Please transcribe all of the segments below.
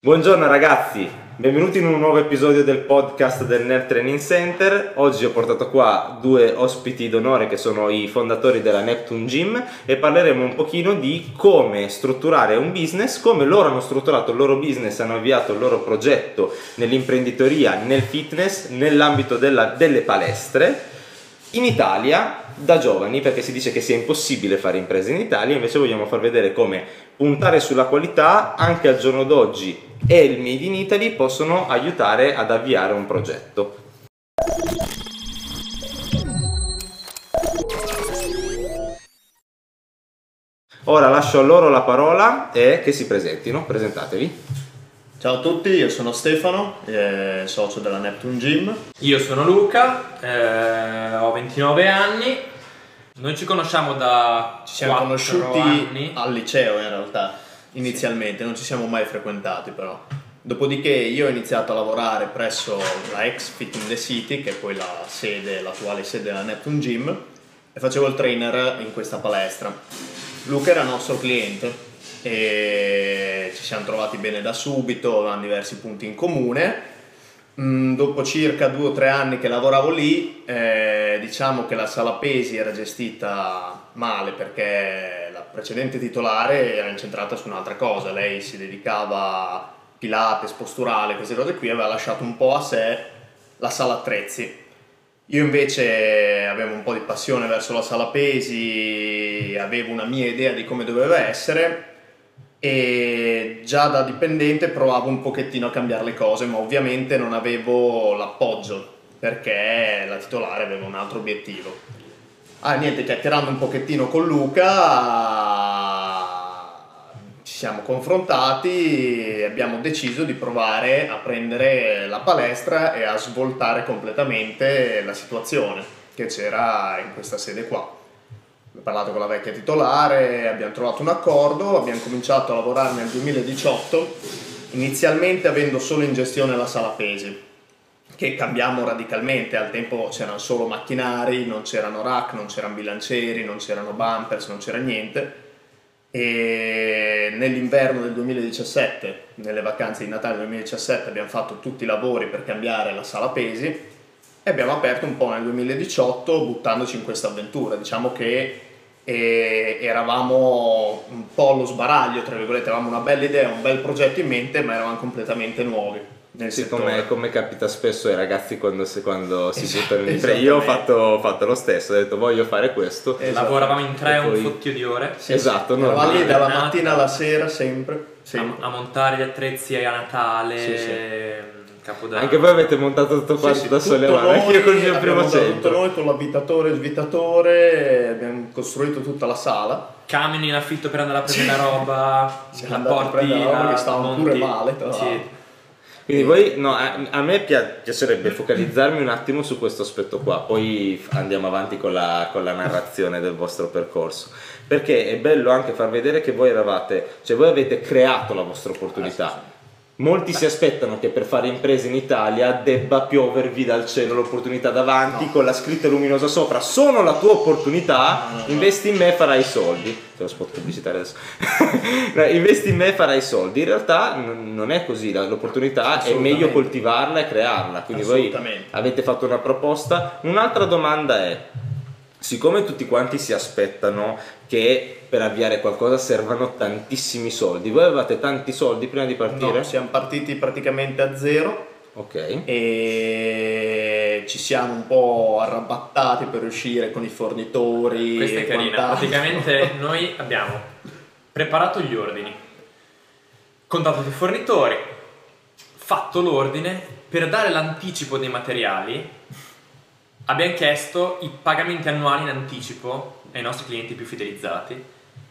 Buongiorno ragazzi, benvenuti in un nuovo episodio del podcast del Nerd Training Center. Oggi ho portato qua due ospiti d'onore che sono i fondatori della Neptune Gym e parleremo un pochino di come strutturare un business, come loro hanno strutturato il loro business, hanno avviato il loro progetto nell'imprenditoria, nel fitness, nell'ambito della, delle palestre in Italia da giovani perché si dice che sia impossibile fare imprese in Italia, invece vogliamo far vedere come puntare sulla qualità anche al giorno d'oggi e il Made in Italy possono aiutare ad avviare un progetto. Ora lascio a loro la parola e che si presentino, presentatevi. Ciao a tutti, io sono Stefano, eh, socio della Neptune Gym. Io sono Luca, eh, ho 29 anni, noi ci conosciamo da Ci siamo 4 conosciuti anni. al liceo in realtà, inizialmente, non ci siamo mai frequentati però. Dopodiché io ho iniziato a lavorare presso la ex Fit in the City, che è poi la sede, l'attuale sede della Neptune Gym, e facevo il trainer in questa palestra. Luca era nostro cliente e ci siamo trovati bene da subito, avevamo diversi punti in comune. Mm, dopo circa due o tre anni che lavoravo lì, eh, diciamo che la sala pesi era gestita male perché la precedente titolare era incentrata su un'altra cosa, lei si dedicava a pilates, posturale, queste cose qui, aveva lasciato un po' a sé la sala attrezzi. Io invece avevo un po' di passione verso la sala pesi, avevo una mia idea di come doveva essere e già da dipendente provavo un pochettino a cambiare le cose, ma ovviamente non avevo l'appoggio perché la titolare aveva un altro obiettivo. Ah, niente, chiacchierando un pochettino con Luca ci siamo confrontati e abbiamo deciso di provare a prendere la palestra e a svoltare completamente la situazione che c'era in questa sede qua. Parlato con la vecchia titolare, abbiamo trovato un accordo, abbiamo cominciato a lavorare nel 2018, inizialmente avendo solo in gestione la sala pesi, che cambiamo radicalmente, al tempo c'erano solo macchinari, non c'erano rack, non c'erano bilancieri, non c'erano bumpers, non c'era niente. E nell'inverno del 2017, nelle vacanze di Natale del 2017, abbiamo fatto tutti i lavori per cambiare la sala pesi e abbiamo aperto un po' nel 2018 buttandoci in questa avventura. Diciamo che e eravamo un po' allo sbaraglio, tra virgolette, avevamo una bella idea, un bel progetto in mente, ma eravamo completamente nuovi nel Sì, settore. come, come capita spesso ai ragazzi quando si, quando si Esatto, buttano in imprese. Io ho fatto, ho fatto lo stesso, ho detto voglio fare questo. Esatto. Lavoravamo in tre E un poi- fottio di ore Sì, Esatto, sì. Eravamo lì dalla mattina alla sera, sempre. a, sempre. a montare gli attrezzi a Natale, Sì, sì. Capodanno. Anche voi avete montato tutto quanto Sì, sì, da sole a mano, anche io col mio primo usato Tutto centro. noi con l'abbitatore e il svitatore, abbiamo costruito tutta la sala. Camion in affitto per andare a prendere la roba, Siamo la porti, la roba che stavano monti. pure male, tra Sì. Quindi voi, no, a, a me pia- piacerebbe focalizzarmi un attimo su questo aspetto qua, poi andiamo avanti con la, con la narrazione del vostro percorso. Perché è bello anche far vedere che voi eravate, cioè voi avete creato la vostra opportunità. Molti si aspettano che per fare imprese in Italia debba piovervi dal cielo l'opportunità davanti No. con la scritta luminosa sopra. Sono la tua opportunità, No, no, investi in me farai soldi. C'è lo spot pubblicitario adesso. Investi in me farai soldi. In realtà non è così, l'opportunità è meglio coltivarla e crearla. Quindi voi avete fatto una proposta. Un'altra domanda è, siccome tutti quanti si aspettano che per avviare qualcosa servano tantissimi soldi, voi avevate tanti soldi prima di partire? No, siamo partiti praticamente a zero Ok. e ci siamo un po' arrabattati per uscire con i fornitori. Questa è e carina. quant'altro. Praticamente noi abbiamo preparato gli ordini, contattato i fornitori, fatto l'ordine, per dare l'anticipo dei materiali abbiamo chiesto i pagamenti annuali in anticipo ai nostri clienti più fidelizzati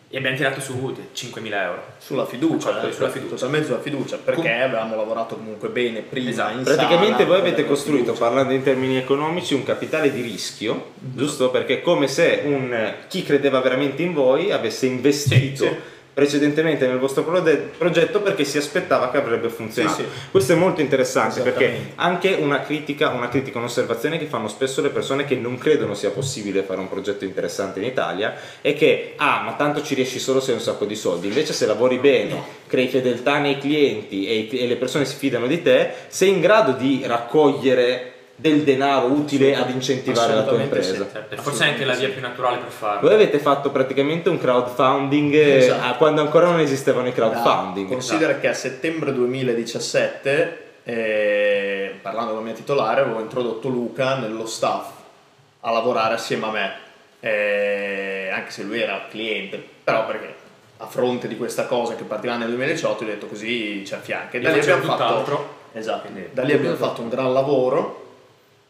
e abbiamo tirato su 5.000 euro. Sulla fiducia, Fatto eh, sulla fiducia. totalmente sulla fiducia, perché Com- avevamo lavorato comunque bene prima. Esatto. in Praticamente sala, voi avete costruito, fiducia. parlando in termini economici, un capitale di rischio, giusto? Perché è come se un, chi credeva veramente in voi avesse investito Sì, sì. Precedentemente nel vostro progetto perché si aspettava che avrebbe funzionato. Sì, sì. Questo è molto interessante perché anche una critica, una critica, un'osservazione che fanno spesso le persone che non credono sia possibile fare un progetto interessante in Italia è che, ah, ma tanto ci riesci solo se hai un sacco di soldi. Invece se lavori bene, crei fedeltà nei clienti e, e le persone si fidano di te, sei in grado di raccogliere del denaro utile ad incentivare la tua Assolutamente sì. impresa. Certo, e forse è anche la via più naturale per farlo. Voi avete fatto praticamente un crowdfunding eh, Esatto. ah, quando ancora non esistevano i crowdfunding. Considera che a settembre 2017, eh, parlando con la mia titolare, avevo introdotto Luca nello staff a lavorare assieme a me, eh, anche se lui era cliente, però perché a fronte di questa cosa che partirà nel 2018 ho detto così ci affianca. E da lì abbiamo fatto, esatto, da lì abbiamo fatto un gran lavoro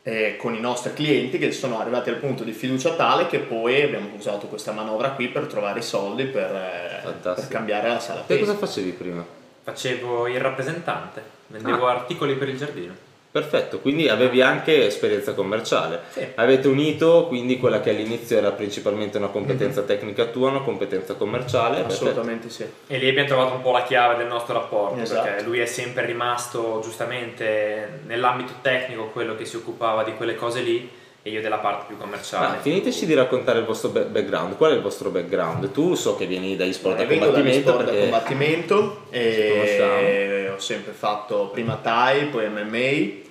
eh, con i nostri clienti che sono arrivati al punto di fiducia tale che poi abbiamo usato questa manovra qui per trovare i soldi per, eh, per cambiare la sala Te pesi. cosa facevi prima? Facevo il rappresentante, vendevo Ah. articoli per il giardino. Perfetto, quindi avevi anche esperienza commerciale. Sì. Avete unito quindi quella che all'inizio era principalmente una competenza tecnica tua, una competenza commerciale. perfetto. Assolutamente sì. E lì abbiamo trovato un po' la chiave del nostro rapporto, Esatto. perché lui è sempre rimasto giustamente nell'ambito tecnico quello che si occupava di quelle cose lì e io della parte più commerciale. Ah, finiteci di raccontare il vostro ba- background. Qual è il vostro background? Tu so che vieni dagli sport Eh, da combattimento sport da combattimento e ho sempre fatto prima Thai, poi MMA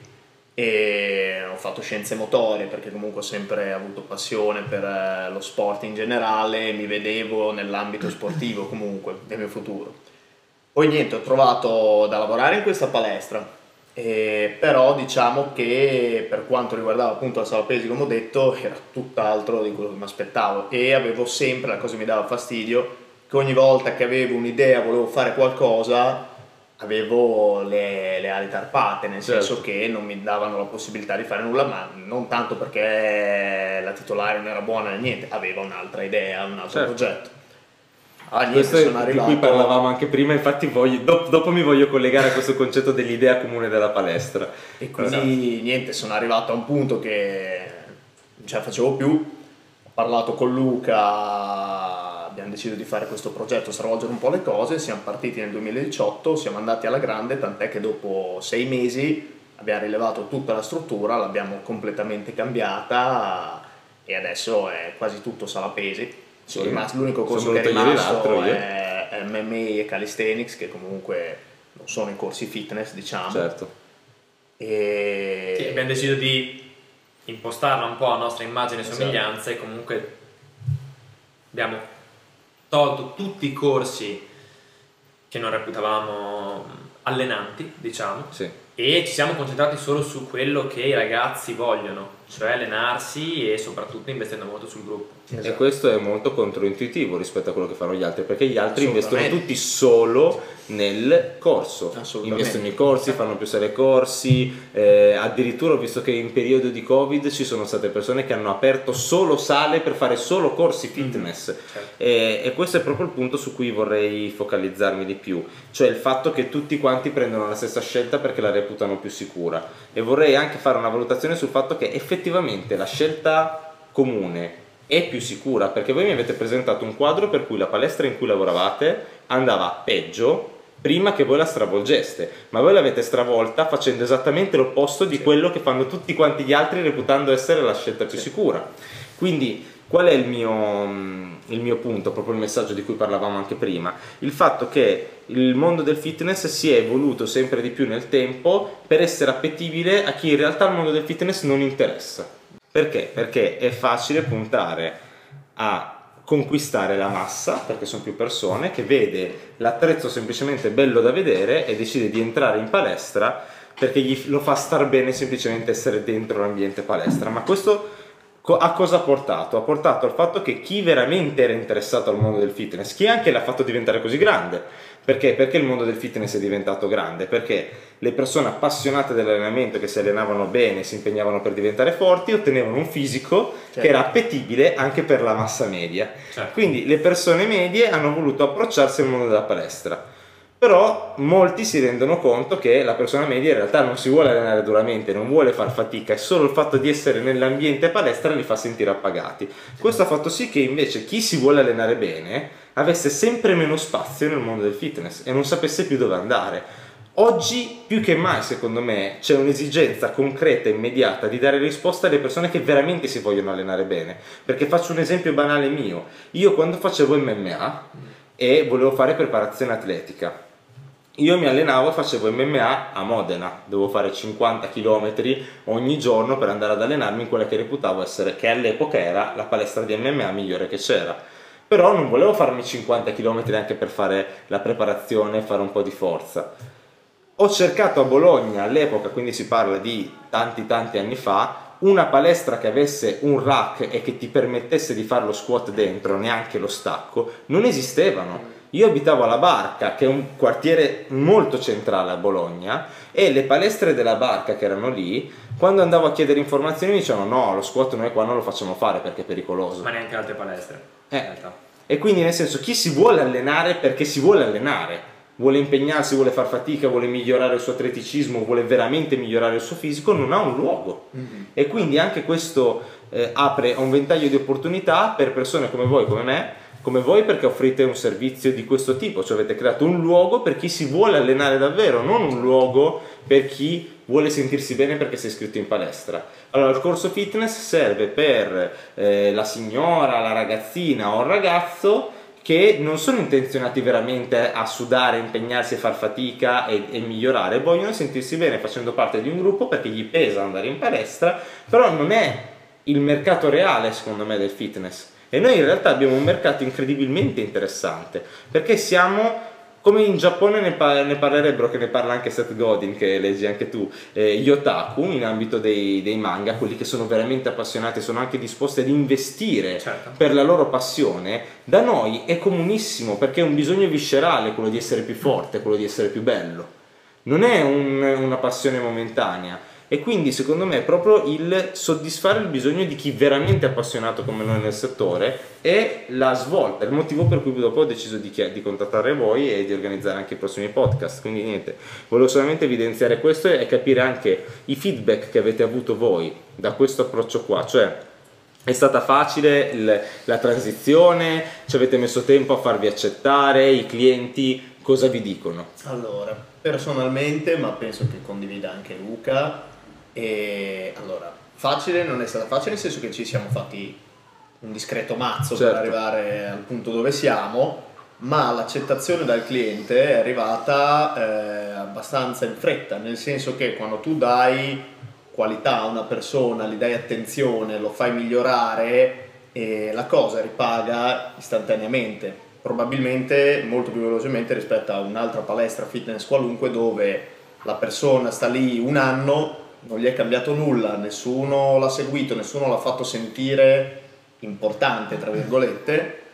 e ho fatto scienze motorie perché comunque ho sempre avuto passione per eh, lo sport in generale, mi vedevo nell'ambito sportivo comunque del mio futuro. Poi niente, ho trovato da lavorare in questa palestra, eh, però diciamo che per quanto riguardava appunto la sala pesi, come ho detto, era tutt'altro di quello che mi aspettavo e avevo sempre, la cosa che mi dava fastidio, che ogni volta che avevo un'idea, volevo fare qualcosa, avevo le, le ali tarpate, nel Certo. senso che non mi davano la possibilità di fare nulla, ma non tanto perché la titolare non era buona né niente, aveva un'altra idea, un altro Certo. progetto. Ah, niente, questo sono di arrivato... cui parlavamo anche prima, infatti voglio- dopo, dopo mi voglio collegare a questo concetto dell'idea comune della palestra. E quindi niente, sono arrivato a un punto che non ce la facevo più. Ho parlato con Luca, abbiamo deciso di fare questo progetto, stravolgere un po' le cose. Siamo partiti nel 2018, siamo andati alla grande, tant'è che dopo sei mesi abbiamo rilevato tutta la struttura, l'abbiamo completamente cambiata e adesso è quasi tutto sala pesi. Sono Sì. rimasto- l'unico corso che è rimasto è, MMA e calisthenics, che comunque non sono i corsi fitness, diciamo. Certo. E... Sì, abbiamo deciso di impostarla un po' a nostra immagine e Esatto. somiglianza e comunque abbiamo tolto tutti i corsi che non reputavamo allenanti, diciamo, Sì. E ci siamo concentrati solo su quello che i ragazzi vogliono, cioè allenarsi e soprattutto investendo molto sul gruppo. E Esatto. questo è molto controintuitivo rispetto a quello che fanno gli altri, perché gli altri investono tutti solo nel corso. Investono in corsi, fanno più sale corsi, eh, addirittura ho visto che in periodo di Covid ci sono state persone che hanno aperto solo sale per fare solo corsi fitness. Certo. E, e questo è proprio il punto su cui vorrei focalizzarmi di più, cioè il fatto che tutti quanti prendono la stessa scelta perché la reputano più sicura. E vorrei anche fare una valutazione sul fatto che effettivamente la scelta comune è più sicura perché voi mi avete presentato un quadro per cui la palestra in cui lavoravate andava peggio prima che voi la stravolgeste, ma voi l'avete stravolta facendo esattamente l'opposto di quello che fanno tutti quanti gli altri reputando essere la scelta più sicura. Quindi qual è il mio, mm, il mio punto, proprio il messaggio di cui parlavamo anche prima? Il fatto che il mondo del fitness si è evoluto sempre di più nel tempo per essere appetibile a chi in realtà il mondo del fitness non interessa. Perché? Perché è facile puntare a conquistare la massa, perché sono più persone, che vede l'attrezzo semplicemente bello da vedere e decide di entrare in palestra perché gli lo fa star bene semplicemente essere dentro l'ambiente palestra. Ma questo a cosa ha portato? Ha portato al fatto che chi veramente era interessato al mondo del fitness, chi anche l'ha fatto diventare così grande, perché? Perché il mondo del fitness è diventato grande? Perché le persone appassionate dell'allenamento che si allenavano bene, si impegnavano per diventare forti, ottenevano un fisico che Certo. era appetibile anche per la massa media. Certo. Quindi le persone medie hanno voluto approcciarsi al mondo della palestra. Però molti si rendono conto che la persona media in realtà non si vuole allenare duramente, non vuole far fatica e solo il fatto di essere nell'ambiente palestra li fa sentire appagati. Questo ha fatto sì che invece chi si vuole allenare bene avesse sempre meno spazio nel mondo del fitness e non sapesse più dove andare. Oggi più che mai, secondo me, c'è un'esigenza concreta e immediata di dare risposta alle persone che veramente si vogliono allenare bene. Perché faccio un esempio banale mio. Io quando facevo MMA e volevo fare preparazione atletica, io mi allenavo e facevo MMA a Modena, dovevo fare 50 km ogni giorno per andare ad allenarmi in quella che reputavo essere, che all'epoca era la palestra di MMA migliore che c'era. Però non volevo farmi 50 km anche per fare la preparazione e fare un po' di forza. Ho cercato a Bologna all'epoca, quindi si parla di tanti tanti anni fa, una palestra che avesse un rack e che ti permettesse di fare lo squat dentro, neanche lo stacco, non esistevano io abitavo alla Barca, che è un quartiere molto centrale a Bologna, e le palestre della Barca che erano lì, quando andavo a chiedere informazioni mi dicevano no, lo squat noi qua non lo facciamo fare perché è pericoloso. Ma neanche altre palestre. Eh. E quindi nel senso chi si vuole allenare perché si vuole allenare, vuole impegnarsi, vuole far fatica, vuole migliorare il suo atleticismo, vuole veramente migliorare il suo fisico, non ha un luogo. Mm-hmm. E quindi anche questo eh, apre un ventaglio di opportunità per persone come voi, come me, come voi perché offrite un servizio di questo tipo, cioè avete creato un luogo per chi si vuole allenare davvero, non un luogo per chi vuole sentirsi bene perché si è iscritto in palestra. Allora il corso fitness serve per eh, la signora, la ragazzina o il ragazzo che non sono intenzionati veramente a sudare, impegnarsi a far fatica e, e, migliorare, vogliono sentirsi bene facendo parte di un gruppo perché gli pesa andare in palestra, però non è il mercato reale secondo me del fitness e noi in realtà abbiamo un mercato incredibilmente interessante perché siamo come in Giappone ne, par- ne, parlerebbero, che ne parla anche Seth Godin, che leggi anche tu, eh, gli otaku in ambito dei, dei, manga, quelli che sono veramente appassionati, sono anche disposti ad investire certo. per la loro passione, da noi è comunissimo perché è un bisogno viscerale quello di essere più forte, quello di essere più bello. Non è un, una passione momentanea e quindi secondo me proprio il soddisfare il bisogno di chi veramente è appassionato come noi nel settore è la svolta, il motivo per cui dopo ho deciso di, di contattare voi e di organizzare anche i prossimi podcast, quindi niente, volevo solamente evidenziare questo e capire anche i feedback che avete avuto voi da questo approccio qua, cioè è stata facile il, la transizione, ci avete messo tempo a farvi accettare, i clienti? Cosa vi dicono? Allora, personalmente, ma penso che condivida anche Luca, e allora, facile non è stata facile nel senso che ci siamo fatti un discreto mazzo certo. per arrivare al punto dove siamo, ma l'accettazione dal cliente è arrivata eh, abbastanza in fretta, nel senso che quando tu dai qualità a una persona, gli dai attenzione, lo fai migliorare, e la cosa ripaga istantaneamente, probabilmente molto più velocemente rispetto a un'altra palestra fitness qualunque dove la persona sta lì un anno non gli è cambiato nulla, nessuno l'ha seguito, nessuno l'ha fatto sentire importante, tra virgolette,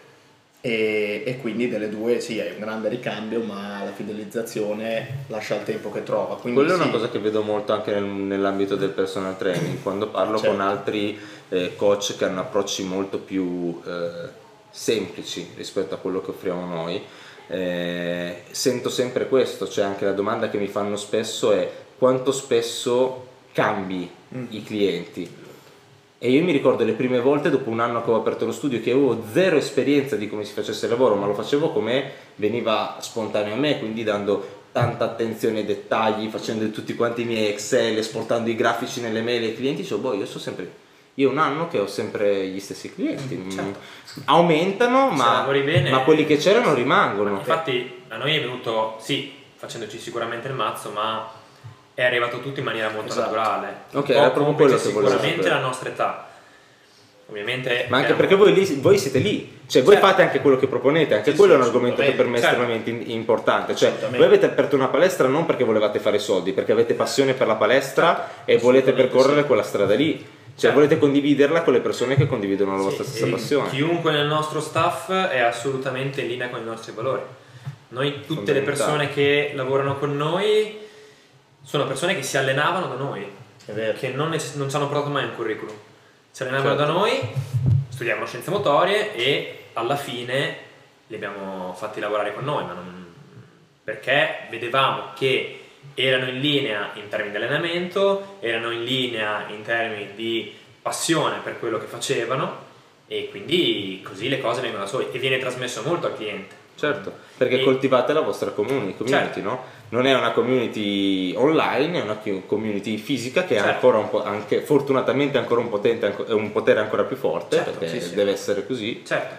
e, e, quindi delle due sì, è un grande ricambio, ma la fidelizzazione lascia il tempo che trova. Quindi, Quello sì. è una cosa che vedo molto anche nel, nell'ambito del personal training, quando parlo certo. con altri eh, coach che hanno approcci molto più eh, semplici rispetto a quello che offriamo noi. Eh, sento sempre questo, cioè anche la domanda che mi fanno spesso è quanto spesso cambi mm. i clienti. E io mi ricordo le prime volte, dopo un anno che ho aperto lo studio, che avevo zero esperienza di come si facesse il lavoro, ma lo facevo come veniva spontaneo a me, quindi dando tanta attenzione ai dettagli, facendo tutti quanti i miei Excel, esportando i grafici nelle mail ai clienti, dicevo, boh, io so sempre... Io un anno che ho sempre gli stessi clienti, mm, certo. aumentano, ma, ma, quelli che c'erano rimangono. Infatti a noi è venuto, sì, facendoci sicuramente il mazzo, ma è arrivato tutto in maniera molto esatto. naturale. Ok, era proprio quello che Sicuramente la nostra età. Ovviamente. Ma anche perché voi, lì, voi, siete lì, cioè voi certo. fate anche quello che proponete, anche sì, quello sì, è un argomento che per me è certo. estremamente importante. Cioè, voi avete aperto una palestra non perché volevate fare soldi, perché avete passione per la palestra certo. e volete percorrere sì. quella strada lì. Cioè, certo. volete condividerla con le persone che condividono la vostra stessa passione. Chiunque nel nostro staff è assolutamente in linea con i nostri valori. Noi, tutte le persone che lavorano con noi, sono persone che si allenavano da noi, che non, non ci hanno portato mai un curriculum. Si allenavano certo. da noi, studiavano scienze motorie e alla fine li abbiamo fatti lavorare con noi, ma non, perché vedevamo che erano in linea in termini di allenamento, erano in linea in termini di passione per quello che facevano e quindi così le cose vengono da sole e viene trasmesso molto al cliente. Certo, perché E- coltivate la vostra comuni- community, Certo. no? Non è una community online, è una community fisica che ha Certo. ancora un po', anche, fortunatamente ancora un, potente, un potere ancora più forte, Certo, perché sì, sì. deve essere così. Certo,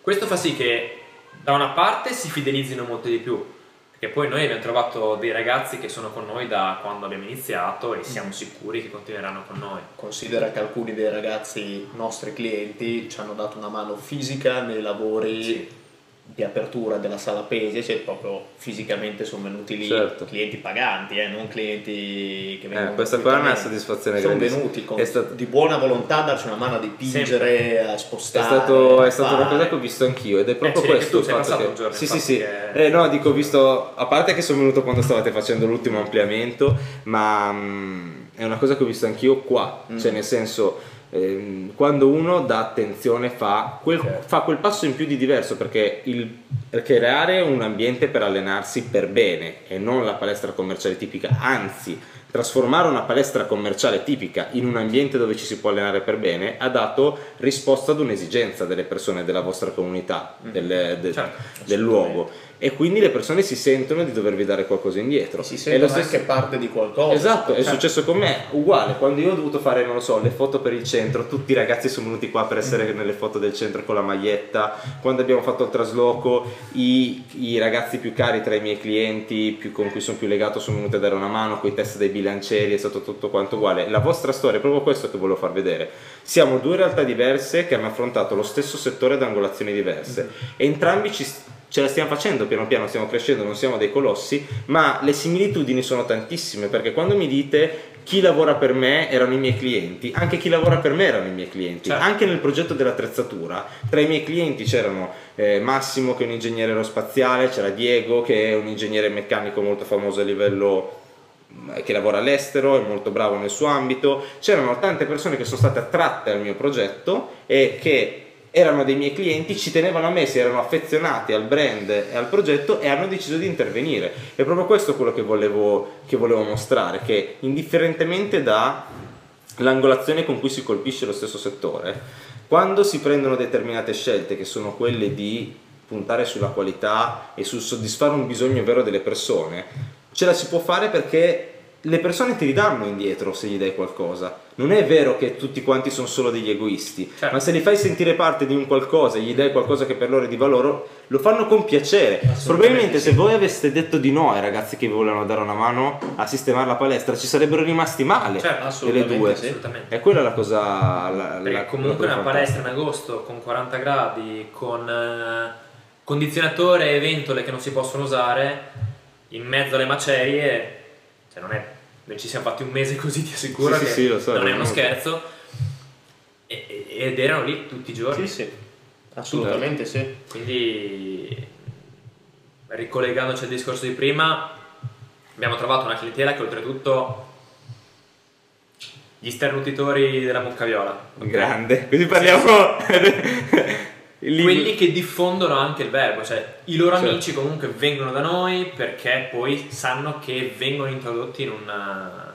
questo fa sì che da una parte si fidelizzino molto di più, perché poi noi abbiamo trovato dei ragazzi che sono con noi da quando abbiamo iniziato e siamo sicuri che continueranno con noi. Considera che alcuni dei ragazzi nostri clienti ci hanno dato una mano fisica nei lavori Sì. Di apertura della sala pesi, cioè proprio fisicamente sono venuti lì Certo. clienti paganti, eh, non clienti che vengono Eh, questa qua è una soddisfazione sono grandissima. venuti con- È stato- di buona volontà a darci una mano a dipingere, a È, spostare. stato, è stata una cosa che ho visto anch'io ed è proprio sì, anche questo tu il sei che... un giorno, sì, sì, sì. che- Eh, no, dico, ho visto, a parte che sono venuto quando stavate facendo l'ultimo ampliamento, ma mm, è una cosa che ho visto anch'io qua, Mm. cioè nel senso ehm, quando uno dà attenzione fa quel, Certo. fa quel passo in più di diverso perché il creare un ambiente per allenarsi per bene e non la palestra commerciale tipica, anzi trasformare una palestra commerciale tipica in un ambiente dove ci si può allenare per bene ha dato risposta ad un'esigenza delle persone della vostra comunità, Mm. del, del- Certo, del luogo e quindi le persone si sentono di dovervi dare qualcosa indietro. Si È sentono stesso- anche parte di qualcosa. Esatto, è Cioè, successo con me, uguale, quando io ho dovuto fare, non lo so, le foto per il centro, tutti i ragazzi sono venuti qua per essere nelle foto del centro con la maglietta, quando abbiamo fatto il trasloco, i, i ragazzi più cari tra i miei clienti, più- con cui sono più legato, sono venuti a dare una mano, con i test dei bilancieri, è stato tutto quanto uguale. La vostra storia è proprio questo che volevo far vedere. Siamo due realtà diverse che hanno affrontato lo stesso settore ad angolazioni diverse. E entrambi ci, ce la stiamo facendo piano piano, stiamo crescendo, non siamo dei colossi, ma le similitudini sono tantissime perché quando mi dite chi lavora per me erano i miei clienti, anche chi lavora per me erano i miei clienti, Certo. anche nel progetto dell'attrezzatura, tra i miei clienti c'erano eh, Massimo che è un ingegnere aerospaziale, c'era Diego che è un ingegnere meccanico molto famoso a livello eh, che lavora all'estero, è molto bravo nel suo ambito, c'erano tante persone che sono state attratte al mio progetto e che erano dei miei clienti, ci tenevano a me, si erano affezionati al brand e al progetto e hanno deciso di intervenire. È proprio questo quello che volevo, che volevo mostrare, che indifferentemente dall'angolazione con cui si colpisce lo stesso settore, quando si prendono determinate scelte che sono quelle di puntare sulla qualità e sul soddisfare un bisogno vero delle persone, ce la si può fare perché le persone ti ridanno indietro se gli dai qualcosa. Non è vero che tutti quanti sono solo degli egoisti, Certo. ma se li fai sentire parte di un qualcosa e gli dai qualcosa che per loro è di valore, lo fanno con piacere. Probabilmente se voi aveste detto di no ai ragazzi che vi volevano dare una mano a sistemare la palestra, ci sarebbero rimasti male Certo, delle assolutamente due. sì. Assolutamente. E quella è la cosa. La, Perché la- comunque la una palestra in agosto con 40 gradi, con eh, condizionatore e ventole che non si possono usare, in mezzo alle macerie, cioè non è... Noi ci siamo fatti un mese così, ti assicuro Sì, sì, che sì, lo so, non è uno scherzo. E- ed erano lì tutti i giorni. Sì, sì, assolutamente sì. Quindi, ricollegandoci al discorso di prima, abbiamo trovato una clientela che oltretutto gli sternutitori della Muccaviola. ok? Grande, così parliamo. Lì- Quelli che diffondono anche il verbo, cioè i loro Certo. amici comunque vengono da noi perché poi sanno che vengono introdotti in, una-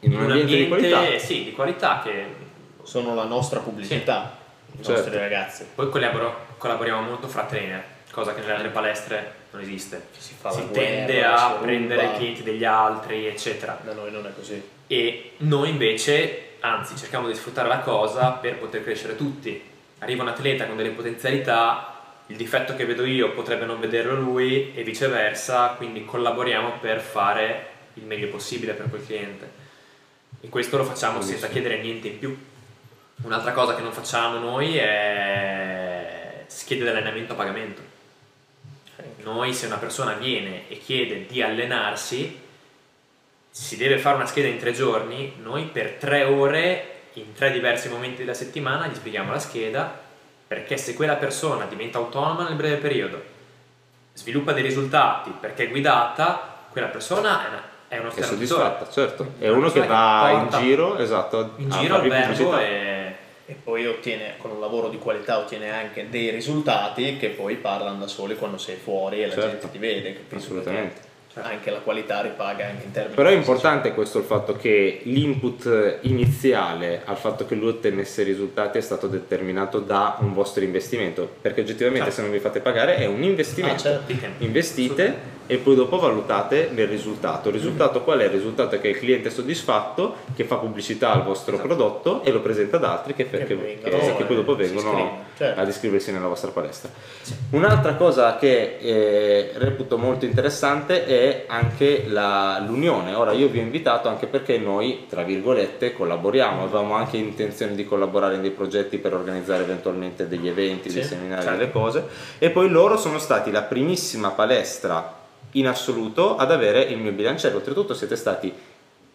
In un ambiente di qualità. sì, di qualità che Sono la nostra pubblicità, i Certo. nostri ragazzi. poi collaboro- collaboriamo molto fra trainer, cosa che nelle altre palestre non esiste. Si fa si tende guerra, a prendere i clienti degli altri, eccetera. Da noi non è così. E noi invece, anzi, cerchiamo di sfruttare la cosa per poter crescere tutti. Arriva un atleta con delle potenzialità, il difetto che vedo io potrebbe non vederlo lui e viceversa, quindi collaboriamo per fare il meglio possibile per quel cliente. E questo lo facciamo senza chiedere niente in più. Un'altra cosa che non facciamo noi è schede di allenamento a pagamento. Noi se una persona viene e chiede di allenarsi, si deve fare una scheda in tre giorni, noi per tre ore, in tre diversi momenti della settimana, gli spieghiamo la scheda, perché se quella persona diventa autonoma nel breve periodo, sviluppa dei risultati perché è guidata, quella persona è, una- è uno È soddisfatta, certo. È uno che va porta in giro, esatto, in giro al verbo e, e poi ottiene, con un lavoro di qualità ottiene anche dei risultati che poi parlano da soli quando sei fuori e la Certo. gente ti vede, capito? Assolutamente. Perché Anche la qualità ripaga anche in termini Però è importante questo il fatto che l'input iniziale al fatto che lui ottenesse risultati è stato determinato da un vostro investimento, perché oggettivamente Certo. se non vi fate pagare è un investimento. Ah, certo. Investite e poi dopo valutate il risultato. Il risultato qual è? Il risultato è che il cliente è soddisfatto, che fa pubblicità al vostro Esatto. prodotto e lo presenta ad altri che, che- Che vengono, che poi dopo vengono certo. ad iscriversi nella vostra palestra. Un'altra cosa che eh, reputo molto interessante è anche la- l'unione. Ora io vi ho invitato anche perché noi, tra virgolette, collaboriamo, avevamo anche intenzione di collaborare in dei progetti per organizzare eventualmente degli eventi, dei Sì, seminari, certo. delle cose e poi loro sono stati la primissima palestra in assoluto ad avere il mio bilanciere. Oltretutto siete stati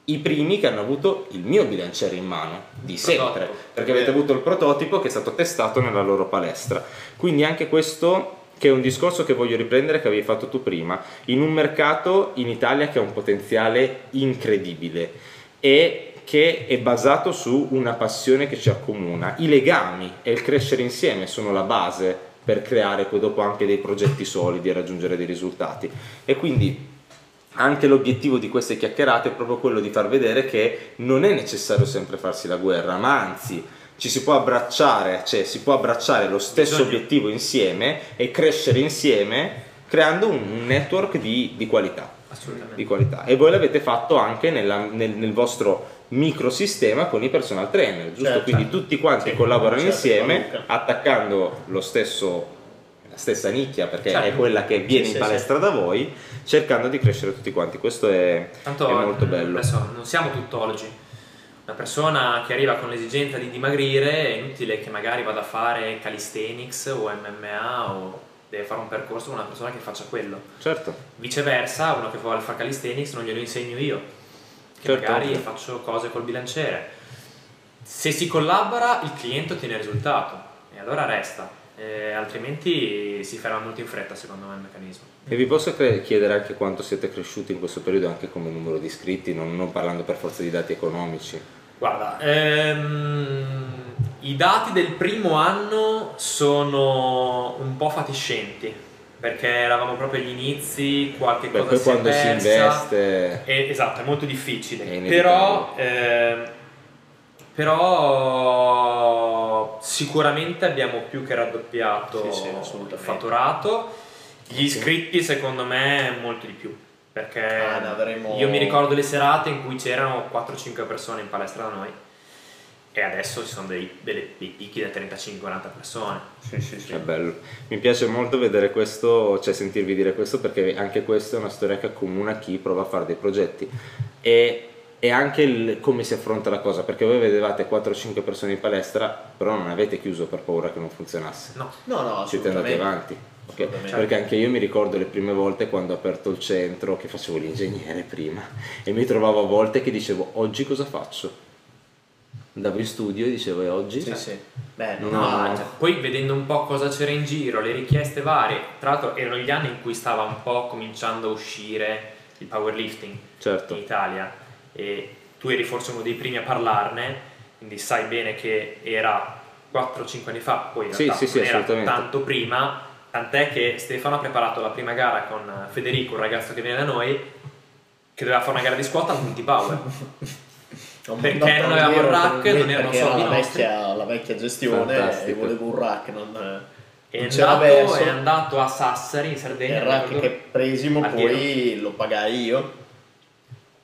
i primi che hanno avuto il mio bilanciere in mano di sempre perché avete avuto il prototipo che è stato testato nella loro palestra. Quindi anche questo che è un discorso che voglio riprendere che avevi fatto tu prima, in un mercato in Italia che ha un potenziale incredibile e che è basato su una passione che ci accomuna. I legami e il crescere insieme sono la base per creare poi dopo anche dei progetti solidi e raggiungere dei risultati. E quindi anche l'obiettivo di queste chiacchierate è proprio quello di far vedere che non è necessario sempre farsi la guerra, ma anzi ci si può abbracciare, cioè si può abbracciare lo stesso Bisogna. obiettivo insieme e crescere insieme creando un network di, di qualità. Assolutamente. Di qualità. E voi l'avete fatto anche nella- nel, nel vostro microsistema con i personal trainer, giusto? Certo. Quindi tutti quanti Sì, collaborano certo, insieme Luca. attaccando lo stesso la stessa nicchia perché Certo. è quella che viene Sì, in sì, palestra da voi cercando di crescere tutti quanti questo è, Tanto è molto bello Adesso non siamo tuttologi. Una persona che arriva con l'esigenza di dimagrire è inutile che magari vada a fare calisthenics o MMA o deve fare un percorso con una persona che faccia quello. certo Viceversa, uno che vuole fare calisthenics non glielo insegno io, che Certo. magari faccio cose col bilanciere. Se si collabora il cliente ottiene il risultato e allora resta, Eh, altrimenti si ferma molto in fretta secondo me il meccanismo. e vi posso cre- chiedere anche quanto siete cresciuti in questo periodo anche come numero di iscritti non, non parlando per forza di dati economici Guarda, ehm, i dati del primo anno sono un po' fatiscenti perché eravamo proprio agli inizi, qualche Beh, cosa poi si è quando si investe Eh, esatto, è molto difficile. È però, ehm, però sicuramente abbiamo più che raddoppiato Sì, sì, il fatturato. Gli iscritti secondo me molto di più. Perché Ah, avremo- io mi ricordo le serate in cui c'erano 4-5 persone in palestra da noi e adesso ci sono dei, delle- dei picchi da 35-40 persone. Sì, sì, sì. È bello. Mi piace molto vedere questo, cioè sentirvi dire questo perché anche questa è una storia che accomuna chi prova a fare dei progetti. E, e anche il- come si affronta la cosa, perché voi vedevate 4-5 persone in palestra, però non avete chiuso per paura che non funzionasse. No, No, no, Siete andati avanti. ok? Assolutamente. Perché anche io mi ricordo le prime volte quando ho aperto il centro, che facevo l'ingegnere prima, e mi trovavo a volte che dicevo oggi cosa faccio? Andavo in studio e dicevo e oggi? Sì, sì. Beh, No, no, cioè, poi vedendo un po' cosa c'era in giro, le richieste varie, tra l'altro erano gli anni in cui stava un po' cominciando a uscire il powerlifting Certo. in Italia e tu eri forse uno dei primi a parlarne, quindi sai bene che era 4-5 anni fa, poi in Sì, realtà sì, sì, era tanto prima, tant'è che Stefano ha preparato la prima gara con Federico, un ragazzo che viene da noi, che doveva fare una gara di squat al multipower. Ho Perché non avevamo il dire rack, non erano soldi era la vecchia, la vecchia gestione Fantastico. e volevo un rack, non, È non andato, è andato a Sassari in Sardegna. il rack che presimo poi lo pagai io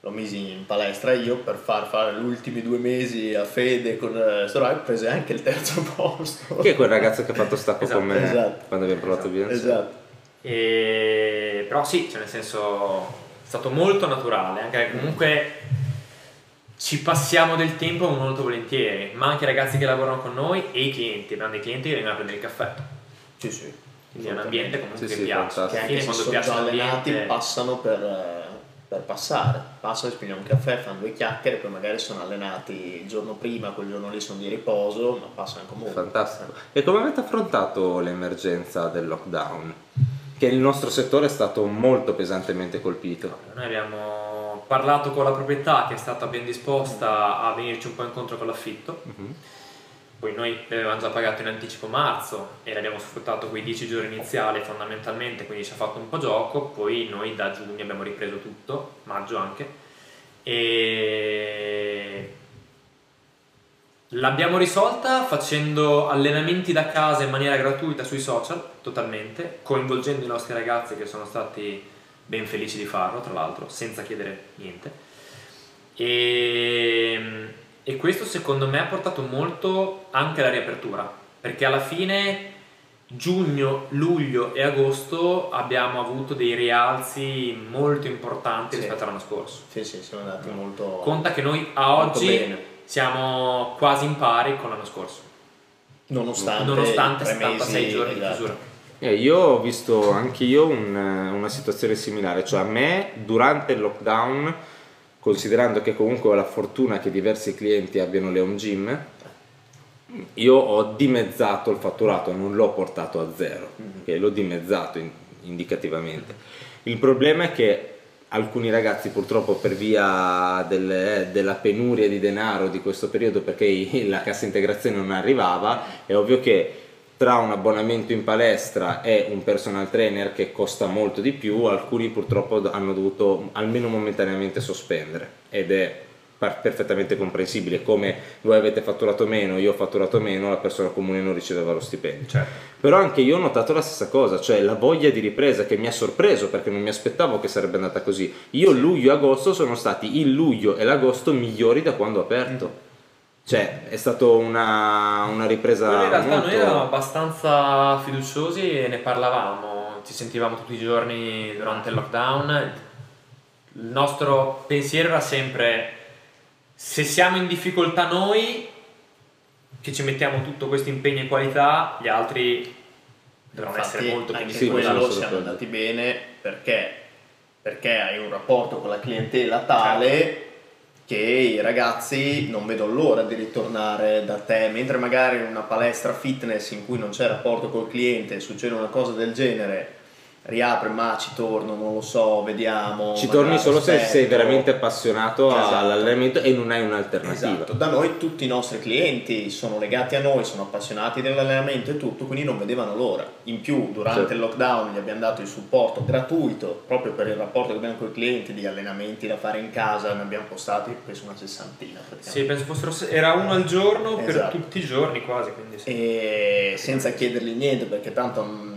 lo misi in palestra io per far fare gli ultimi due mesi a Fede con eh, sto rack prese anche il terzo posto Chi è quel ragazzo che ha fatto stacco Esatto, con me esatto. quando abbiamo provato Esatto. Beyoncé? esatto E- Però sì, cioè nel senso è stato molto naturale, anche perché comunque ci passiamo del tempo molto volentieri, ma anche i ragazzi che lavorano con noi e i clienti, abbiamo dei clienti che vengono a prendere il caffè. sì sì Quindi è un ambiente comunque Sì, che sì, piace. fantastico. che anche se quando sono già allenati passano per, per passare passano, si prendono un caffè, fanno due chiacchiere poi magari sono allenati il giorno prima quel giorno lì sono di riposo ma passano comunque Fantastico. E come avete affrontato l'emergenza del lockdown? Che il nostro settore è stato molto pesantemente colpito. Noi abbiamo parlato con la proprietà che è stata ben disposta a venirci un po' incontro con l'affitto. Mhm. poi noi li avevamo già pagato in anticipo marzo e l'abbiamo sfruttato quei 10 giorni iniziali fondamentalmente, quindi ci ha fatto un po' gioco, poi noi da giugno abbiamo ripreso tutto, maggio anche, e l'abbiamo risolta facendo allenamenti da casa in maniera gratuita sui social, totalmente, coinvolgendo i nostri ragazzi che sono stati ben felici di farlo, tra l'altro, senza chiedere niente. E e questo secondo me ha portato molto anche alla riapertura, perché alla fine giugno, luglio e agosto abbiamo avuto dei rialzi molto importanti Sì. rispetto all'anno scorso. Sì, sì, siamo andati molto... Conta che noi a oggi bene. siamo quasi in pari con l'anno scorso, Nonostante, nonostante i tre 76 mesi, giorni di esatto. chiusura. Eh, io ho visto anche io un- una situazione similare, cioè a me durante il lockdown, considerando che comunque ho la fortuna che diversi clienti abbiano le home gym, io ho dimezzato il fatturato, non l'ho portato a zero, ok? l'ho dimezzato in- indicativamente. Il problema è che alcuni ragazzi purtroppo per via del- della penuria di denaro di questo periodo perché la cassa integrazione non arrivava, è ovvio che tra un abbonamento in palestra e un personal trainer che costa molto di più, alcuni purtroppo hanno dovuto almeno momentaneamente sospendere ed è perfettamente comprensibile come voi avete fatturato meno, io ho fatturato meno, la persona comune non riceveva lo stipendio. Certo. Però anche io ho notato la stessa cosa, cioè la voglia di ripresa che mi ha sorpreso perché non mi aspettavo che sarebbe andata così. Io luglio e agosto sono stati il luglio e l'agosto migliori da quando ho aperto. Cioè è stata una, una ripresa Noi in realtà molto... noi eravamo abbastanza fiduciosi e ne parlavamo, ci sentivamo tutti i giorni durante il lockdown. Il nostro pensiero era sempre se siamo in difficoltà noi, che ci mettiamo tutto questo impegno e qualità, gli altri dovranno Infatti, essere molto più anche Sì, quello siamo andati bene perché, perché hai un rapporto con la clientela tale che i ragazzi non vedono l'ora di ritornare da te, mentre magari in una palestra fitness in cui non c'è rapporto col cliente succede una cosa del genere, riapre ma ci torno, non lo so, vediamo. Ci torni solo se sei veramente appassionato Esatto. all'allenamento e non hai un'alternativa. Esatto, da noi tutti i nostri clienti sono legati a noi, sono appassionati dell'allenamento e tutto, quindi non vedevano l'ora. In più, durante Certo. il lockdown gli abbiamo dato il supporto gratuito proprio per il rapporto che abbiamo con i clienti, di allenamenti da fare in casa, ne abbiamo postati penso una sessantina. Sì, praticamente. penso fossero, se- era uno al giorno per Esatto. tutti i giorni quasi, quindi sì. E senza chiedergli niente perché tanto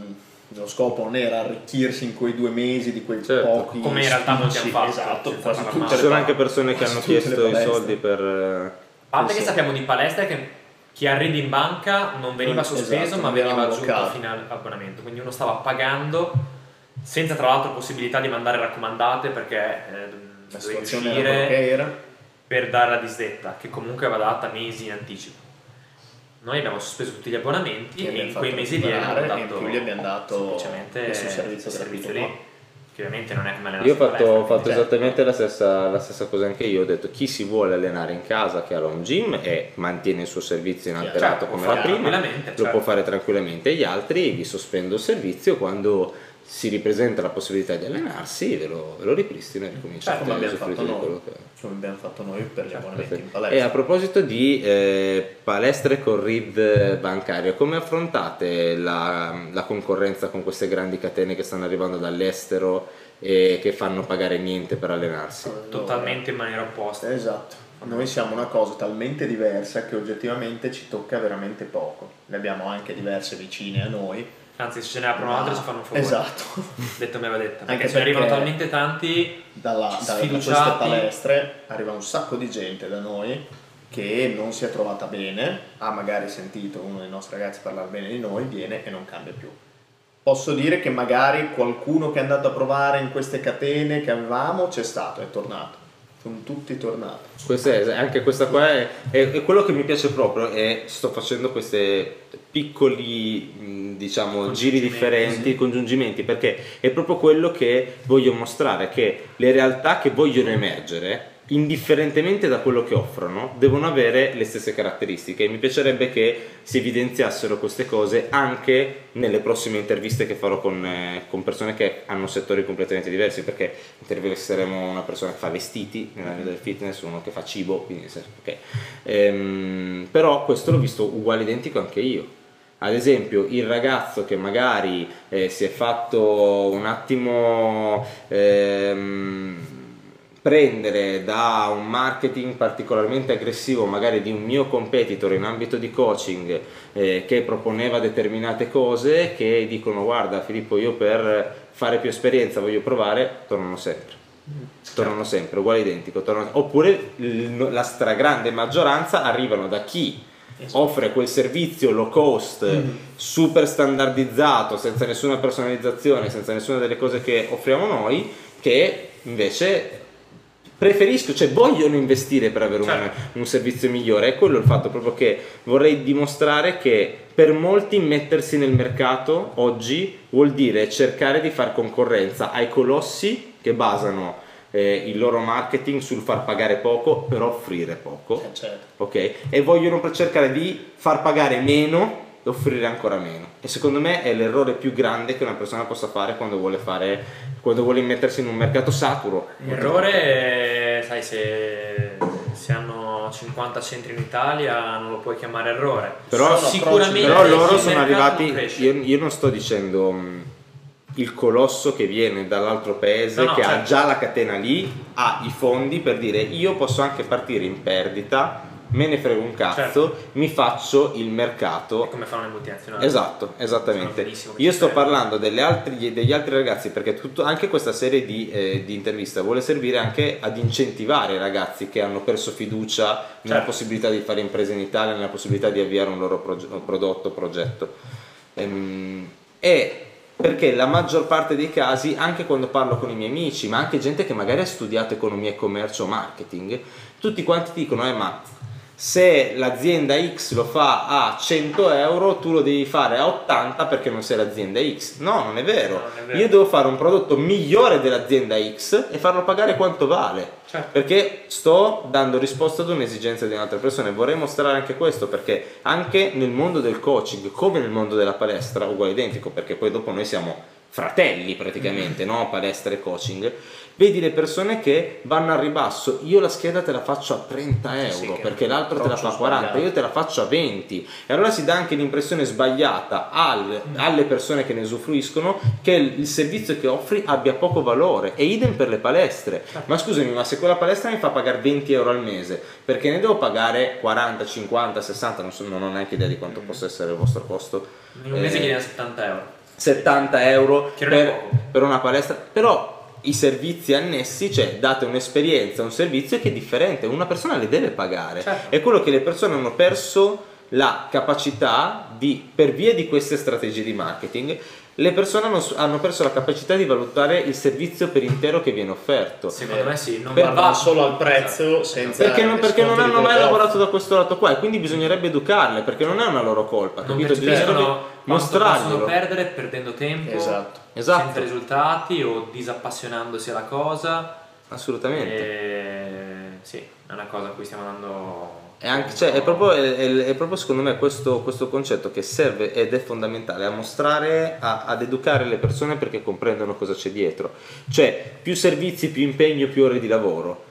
lo scopo non era arricchirsi in quei due mesi di quei Certo. pochi Come in realtà molti spicci. hanno fatto, esatto, quasi tutte Ci sono anche persone che hanno chiesto i soldi per... eh, A parte che sì. sappiamo di palestre che chi arriva in banca non veniva Esatto, sospeso ma non veniva aggiunto fino all'abbonamento, quindi uno stava pagando senza tra l'altro possibilità di mandare raccomandate perché eh, La dovevi situazione era quella uscire che era. per dare la disdetta che comunque aveva data mesi in anticipo. Noi abbiamo sospeso tutti gli abbonamenti e in quei mesi lì abbiamo dato e più gli abbiamo dato semplicemente questo servizio il servizio gratuito lì, qua. che ovviamente non è come le Io ho fatto, ho fatto quindi- esattamente la stessa, la stessa cosa anche io, ho detto chi si vuole allenare in casa che ha l'home gym e mantiene il suo servizio inalterato Certo, come era prima, tranquillamente, lo certo. può fare tranquillamente e gli altri vi sospendo il servizio quando si ripresenta la possibilità di allenarsi ve lo, ve lo ripristino e ricominciate Certo, come a abbiamo fatto noi. quello che come abbiamo fatto noi per gli abbonamenti in palestra. E a proposito di eh, palestre con RID bancario, come affrontate la, la concorrenza con queste grandi catene che stanno arrivando dall'estero e che fanno pagare niente per allenarsi? totalmente in maniera opposta. Esatto. Noi siamo una cosa talmente diversa che oggettivamente ci tocca veramente poco. Ne abbiamo anche diverse vicine a noi. Anzi, se ce ne aprono altre ci fanno un favore. Esatto. Detto me va detto. Anche Perché ce ne arrivano talmente tanti Dalla, da, da queste Sfiduciati. palestre arriva un sacco di gente da noi che non si è trovata bene, ha magari sentito uno dei nostri ragazzi parlare bene di noi, viene e non cambia più. Posso dire che magari qualcuno che è andato a provare in queste catene che avevamo c'è stato, è tornato. Sono tutti tornati. Questa è- anche questa qua è, è- è quello che mi piace proprio e sto facendo questi piccoli mh, diciamo giri differenti, sì. congiungimenti perché è proprio quello che voglio mostrare che le realtà che vogliono emergere indifferentemente da quello che offrono, devono avere le stesse caratteristiche. Mi piacerebbe che si evidenziassero queste cose anche nelle prossime interviste che farò con, eh, con persone che hanno settori completamente diversi, perché intervisteremo una persona che fa vestiti nell'ambito del fitness, uno che fa cibo, quindi okay. ehm, però questo l'ho visto uguale identico anche io. Ad esempio, il ragazzo che magari eh, si è fatto un attimo ehm, prendere da un marketing particolarmente aggressivo magari di un mio competitor in ambito di coaching eh, che proponeva determinate cose che dicono guarda Filippo io per fare più esperienza voglio provare tornano sempre tornano sempre uguale identico tornano... oppure la stragrande maggioranza arrivano da chi esatto. offre quel servizio low cost mm. super standardizzato senza nessuna personalizzazione senza nessuna delle cose che offriamo noi che invece preferisco, cioè vogliono investire per avere certo. un, un, servizio migliore. È quello il fatto proprio che vorrei dimostrare che per molti mettersi nel mercato oggi vuol dire cercare di fare concorrenza ai colossi che basano eh, il loro marketing sul far pagare poco per offrire poco. Eh, certo. Ok? E vogliono cercare di far pagare meno offrire ancora meno. E secondo me è l'errore più grande che una persona possa fare quando vuole fare quando vuole mettersi in un mercato saturo. L'errore, sai, se, se, hanno 50 centri in Italia non lo puoi chiamare errore. Però, sicuramente però loro sono arrivati, io, io, non sto dicendo mm, il colosso che viene dall'altro paese, no, no, che certo. ha già la catena lì, ha i fondi per dire io posso anche partire in perdita me ne frego un cazzo, certo. mi faccio il mercato. come fanno le multinazionali. Esatto, esattamente. Io sto parlando altri, degli altri ragazzi perché tutto, anche questa serie di, eh, di, interviste vuole servire anche ad incentivare i ragazzi che hanno perso fiducia nella certo. possibilità di fare imprese in Italia, nella possibilità di avviare un loro proge- prodotto, progetto. Ehm, e perché la maggior parte dei casi, anche quando parlo con i miei amici, ma anche gente che magari ha studiato economia e commercio o marketing, tutti quanti dicono, eh ma se l'azienda X lo fa a 100 euro, tu lo devi fare a 80 perché non sei l'azienda X. No, non è vero. No, non è vero. Io devo fare un prodotto migliore dell'azienda X e farlo pagare quanto vale. Certo. Perché sto dando risposta ad un'esigenza di un'altra persona e vorrei mostrare anche questo perché anche nel mondo del coaching, come nel mondo della palestra, uguale identico, perché poi dopo noi siamo fratelli praticamente, no? palestra e coaching vedi le persone che vanno al ribasso, io la scheda te la faccio a 30 euro sì, perché l'altro te la fa a 40, sbagliato. io te la faccio a 20 e allora si dà anche l'impressione sbagliata al, alle persone che ne usufruiscono che il servizio che offri abbia poco valore e idem per le palestre, certo. ma scusami ma se quella palestra mi fa pagare 20 euro al mese perché ne devo pagare 40, 50, 60, non, so, non ho neanche idea di quanto possa essere il vostro costo. In un mese eh, chiede 70 euro. 70 euro per, per una palestra, però i servizi annessi, cioè date un'esperienza, un servizio che è differente, una persona le deve pagare. Certo. È quello che le persone hanno perso la capacità di, per via di queste strategie di marketing, le persone hanno, hanno, perso la capacità di valutare il servizio per intero che viene offerto. Secondo me sì, non per, va solo al prezzo esatto. senza perché non, perché non hanno mai lavorato da questo lato qua e quindi bisognerebbe educarle perché non è una loro colpa, non capito? Bisognerebbe mostrarglielo. possono perdere perdendo tempo, esatto. Esatto. senza risultati o disappassionandosi alla cosa. Assolutamente. E... Sì, è una cosa a cui stiamo andando è, anche, cioè, è, proprio, è, è, proprio, secondo me questo, questo, concetto che serve ed è fondamentale a mostrare, a, ad educare le persone perché comprendono cosa c'è dietro. Cioè, più servizi, più impegno, più ore di lavoro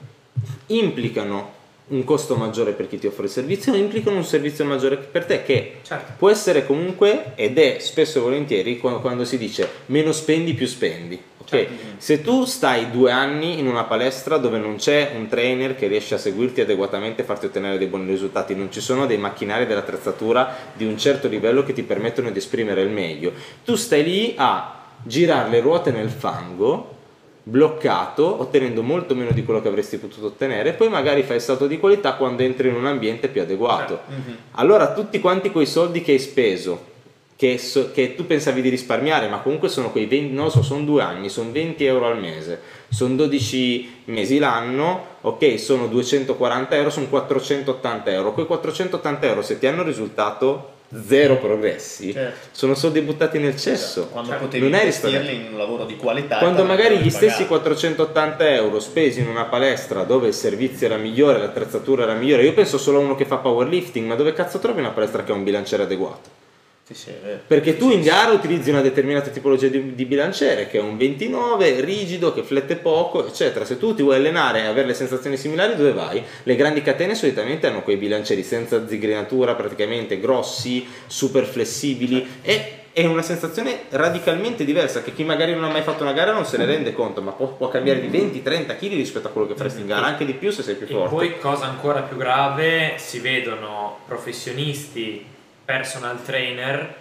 implicano un costo maggiore per chi ti offre il servizio, implicano un servizio maggiore per te che certo. può essere comunque ed è spesso e volentieri quando, quando si dice meno spendi più spendi Okay. Certo. Se tu stai due anni in una palestra dove non c'è un trainer che riesce a seguirti adeguatamente e farti ottenere dei buoni risultati, non ci sono dei macchinari dell'attrezzatura di un certo livello che ti permettono di esprimere il meglio, tu stai lì a girare le ruote nel fango bloccato, ottenendo molto meno di quello che avresti potuto ottenere, e poi magari fai il salto di qualità quando entri in un ambiente più adeguato. Mm-hmm. Allora tutti quanti quei soldi che hai speso che, so, che, tu pensavi di risparmiare, ma comunque sono quei 20, non so, sono due anni, sono 20 euro al mese, sono 12 mesi l'anno, ok, sono 240 euro, sono 480 euro. Quei 480 euro, se ti hanno risultato zero progressi, Certo. sono soldi buttati nel cesso. Esatto, Quando Cioè, potevi non investirli in un lavoro di qualità. Quando magari gli stessi pagare. 480 euro spesi in una palestra dove il servizio era migliore, l'attrezzatura era migliore, io penso solo a uno che fa powerlifting, ma dove cazzo trovi una palestra che ha un bilanciere adeguato? Sì, sì. Perché tu in gara utilizzi una determinata tipologia di, di bilanciere che è un 29, rigido, che flette poco, eccetera. Se tu ti vuoi allenare e avere le sensazioni similari, dove vai? Le grandi catene solitamente hanno quei bilancieri senza zigrinatura, praticamente grossi, super flessibili e è una sensazione radicalmente diversa che chi magari non ha mai fatto una gara non se ne rende conto, ma può, può cambiare di 20-30 kg rispetto a quello che faresti in gara, anche di più se sei più E forte. poi, cosa ancora più grave, si vedono professionisti, personal trainer,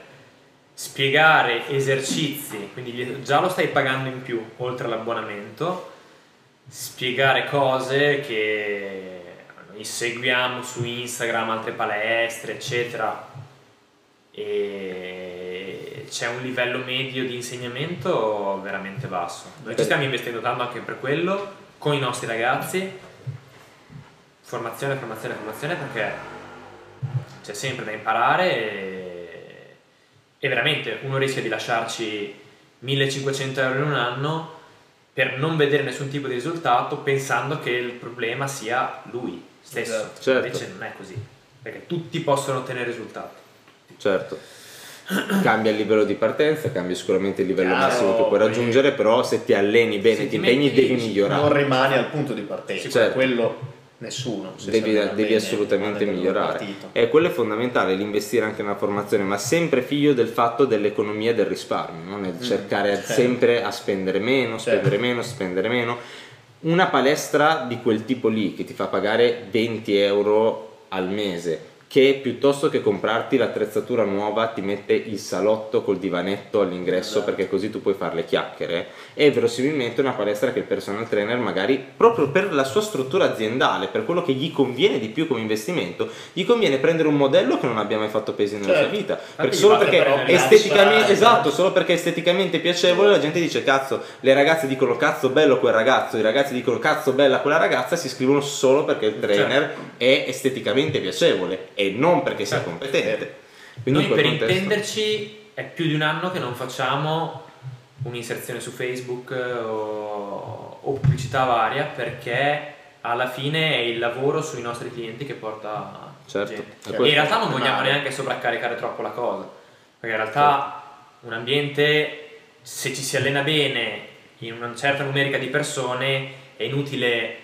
spiegare esercizi, quindi già lo stai pagando in più, oltre all'abbonamento, spiegare cose che noi seguiamo su Instagram, altre palestre, eccetera, e c'è un livello medio di insegnamento veramente basso. Noi ci stiamo investendo tanto anche per quello, con i nostri ragazzi, formazione, formazione, formazione, perché c'è sempre da imparare e, e veramente uno rischia di lasciarci 1500 euro in un anno per non vedere nessun tipo di risultato pensando che il problema sia lui stesso. Esatto. Certo. Invece non è così, perché tutti possono ottenere risultati. Certo. Cambia il livello di partenza, cambia sicuramente il livello Chiaro, massimo che puoi raggiungere, però se ti alleni bene, Se ti impegni, devi migliorare. Non rimani al punto di partenza, Certo. quello nessuno. devi, devi assolutamente migliorare. E quello è fondamentale, l'investire anche nella formazione, ma sempre figlio del fatto dell'economia del risparmio, no? nel cercare certo. sempre a spendere meno, spendere Certo. meno, spendere meno. Una palestra di quel tipo lì che ti fa pagare 20 euro al mese, che piuttosto che comprarti l'attrezzatura nuova ti mette il salotto col divanetto all'ingresso Esatto. perché così tu puoi fare le chiacchiere, è verosimilmente una palestra che il personal trainer magari proprio per la sua struttura aziendale, per quello che gli conviene di più come investimento, gli conviene prendere un modello che non abbia mai fatto pesi nella Certo. sua vita, perché solo perché esteticamente esatto, solo perché esteticamente piacevole la gente dice cazzo, le ragazze dicono cazzo bello quel ragazzo, i ragazzi dicono cazzo bella quella ragazza, si iscrivono solo perché il trainer è esteticamente piacevole e non perché sia Certo. competente. Quindi Noi per contesto- intenderci è più di un anno che non facciamo un'inserzione su Facebook eh, o, o pubblicità varia perché alla fine è il lavoro sui nostri clienti che porta Certo. gente. E in realtà non vogliamo Male. neanche sovraccaricare troppo la cosa, perché in realtà un ambiente se ci si allena bene in una certa numerica di persone è inutile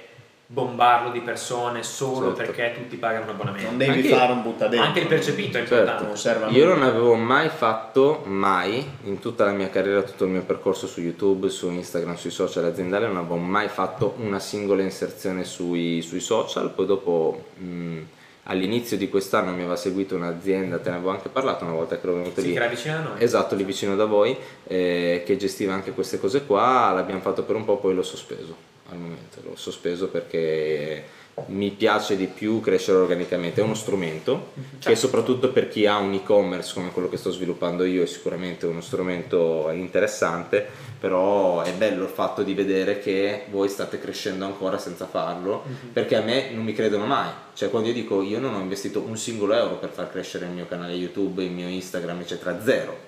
bombarlo di persone solo Certo. perché tutti pagano un abbonamento. Non devi Anche- fare un buttadentro. Anche il percepito è Certo. importante. Non Io non avevo mai fatto, mai, in tutta la mia carriera, tutto il mio percorso su YouTube, su Instagram, sui social aziendali, non avevo mai fatto una singola inserzione sui, sui social, poi dopo mh, all'inizio di quest'anno mi aveva seguito un'azienda, te ne avevo anche parlato una volta che ero venuto Sì, lì. che era vicino a noi. Esatto, lì vicino da voi, eh, che gestiva anche queste cose qua, l'abbiamo fatto per un po', poi l'ho sospeso al momento, l'ho sospeso perché mi piace di più crescere organicamente, è uno strumento che soprattutto per chi ha un e-commerce come quello che sto sviluppando io è sicuramente uno strumento interessante, però è bello il fatto di vedere che voi state crescendo ancora senza farlo, perché a me non mi credono mai, cioè quando io dico io non ho investito un singolo euro per far crescere il mio canale YouTube, il mio Instagram, eccetera, zero.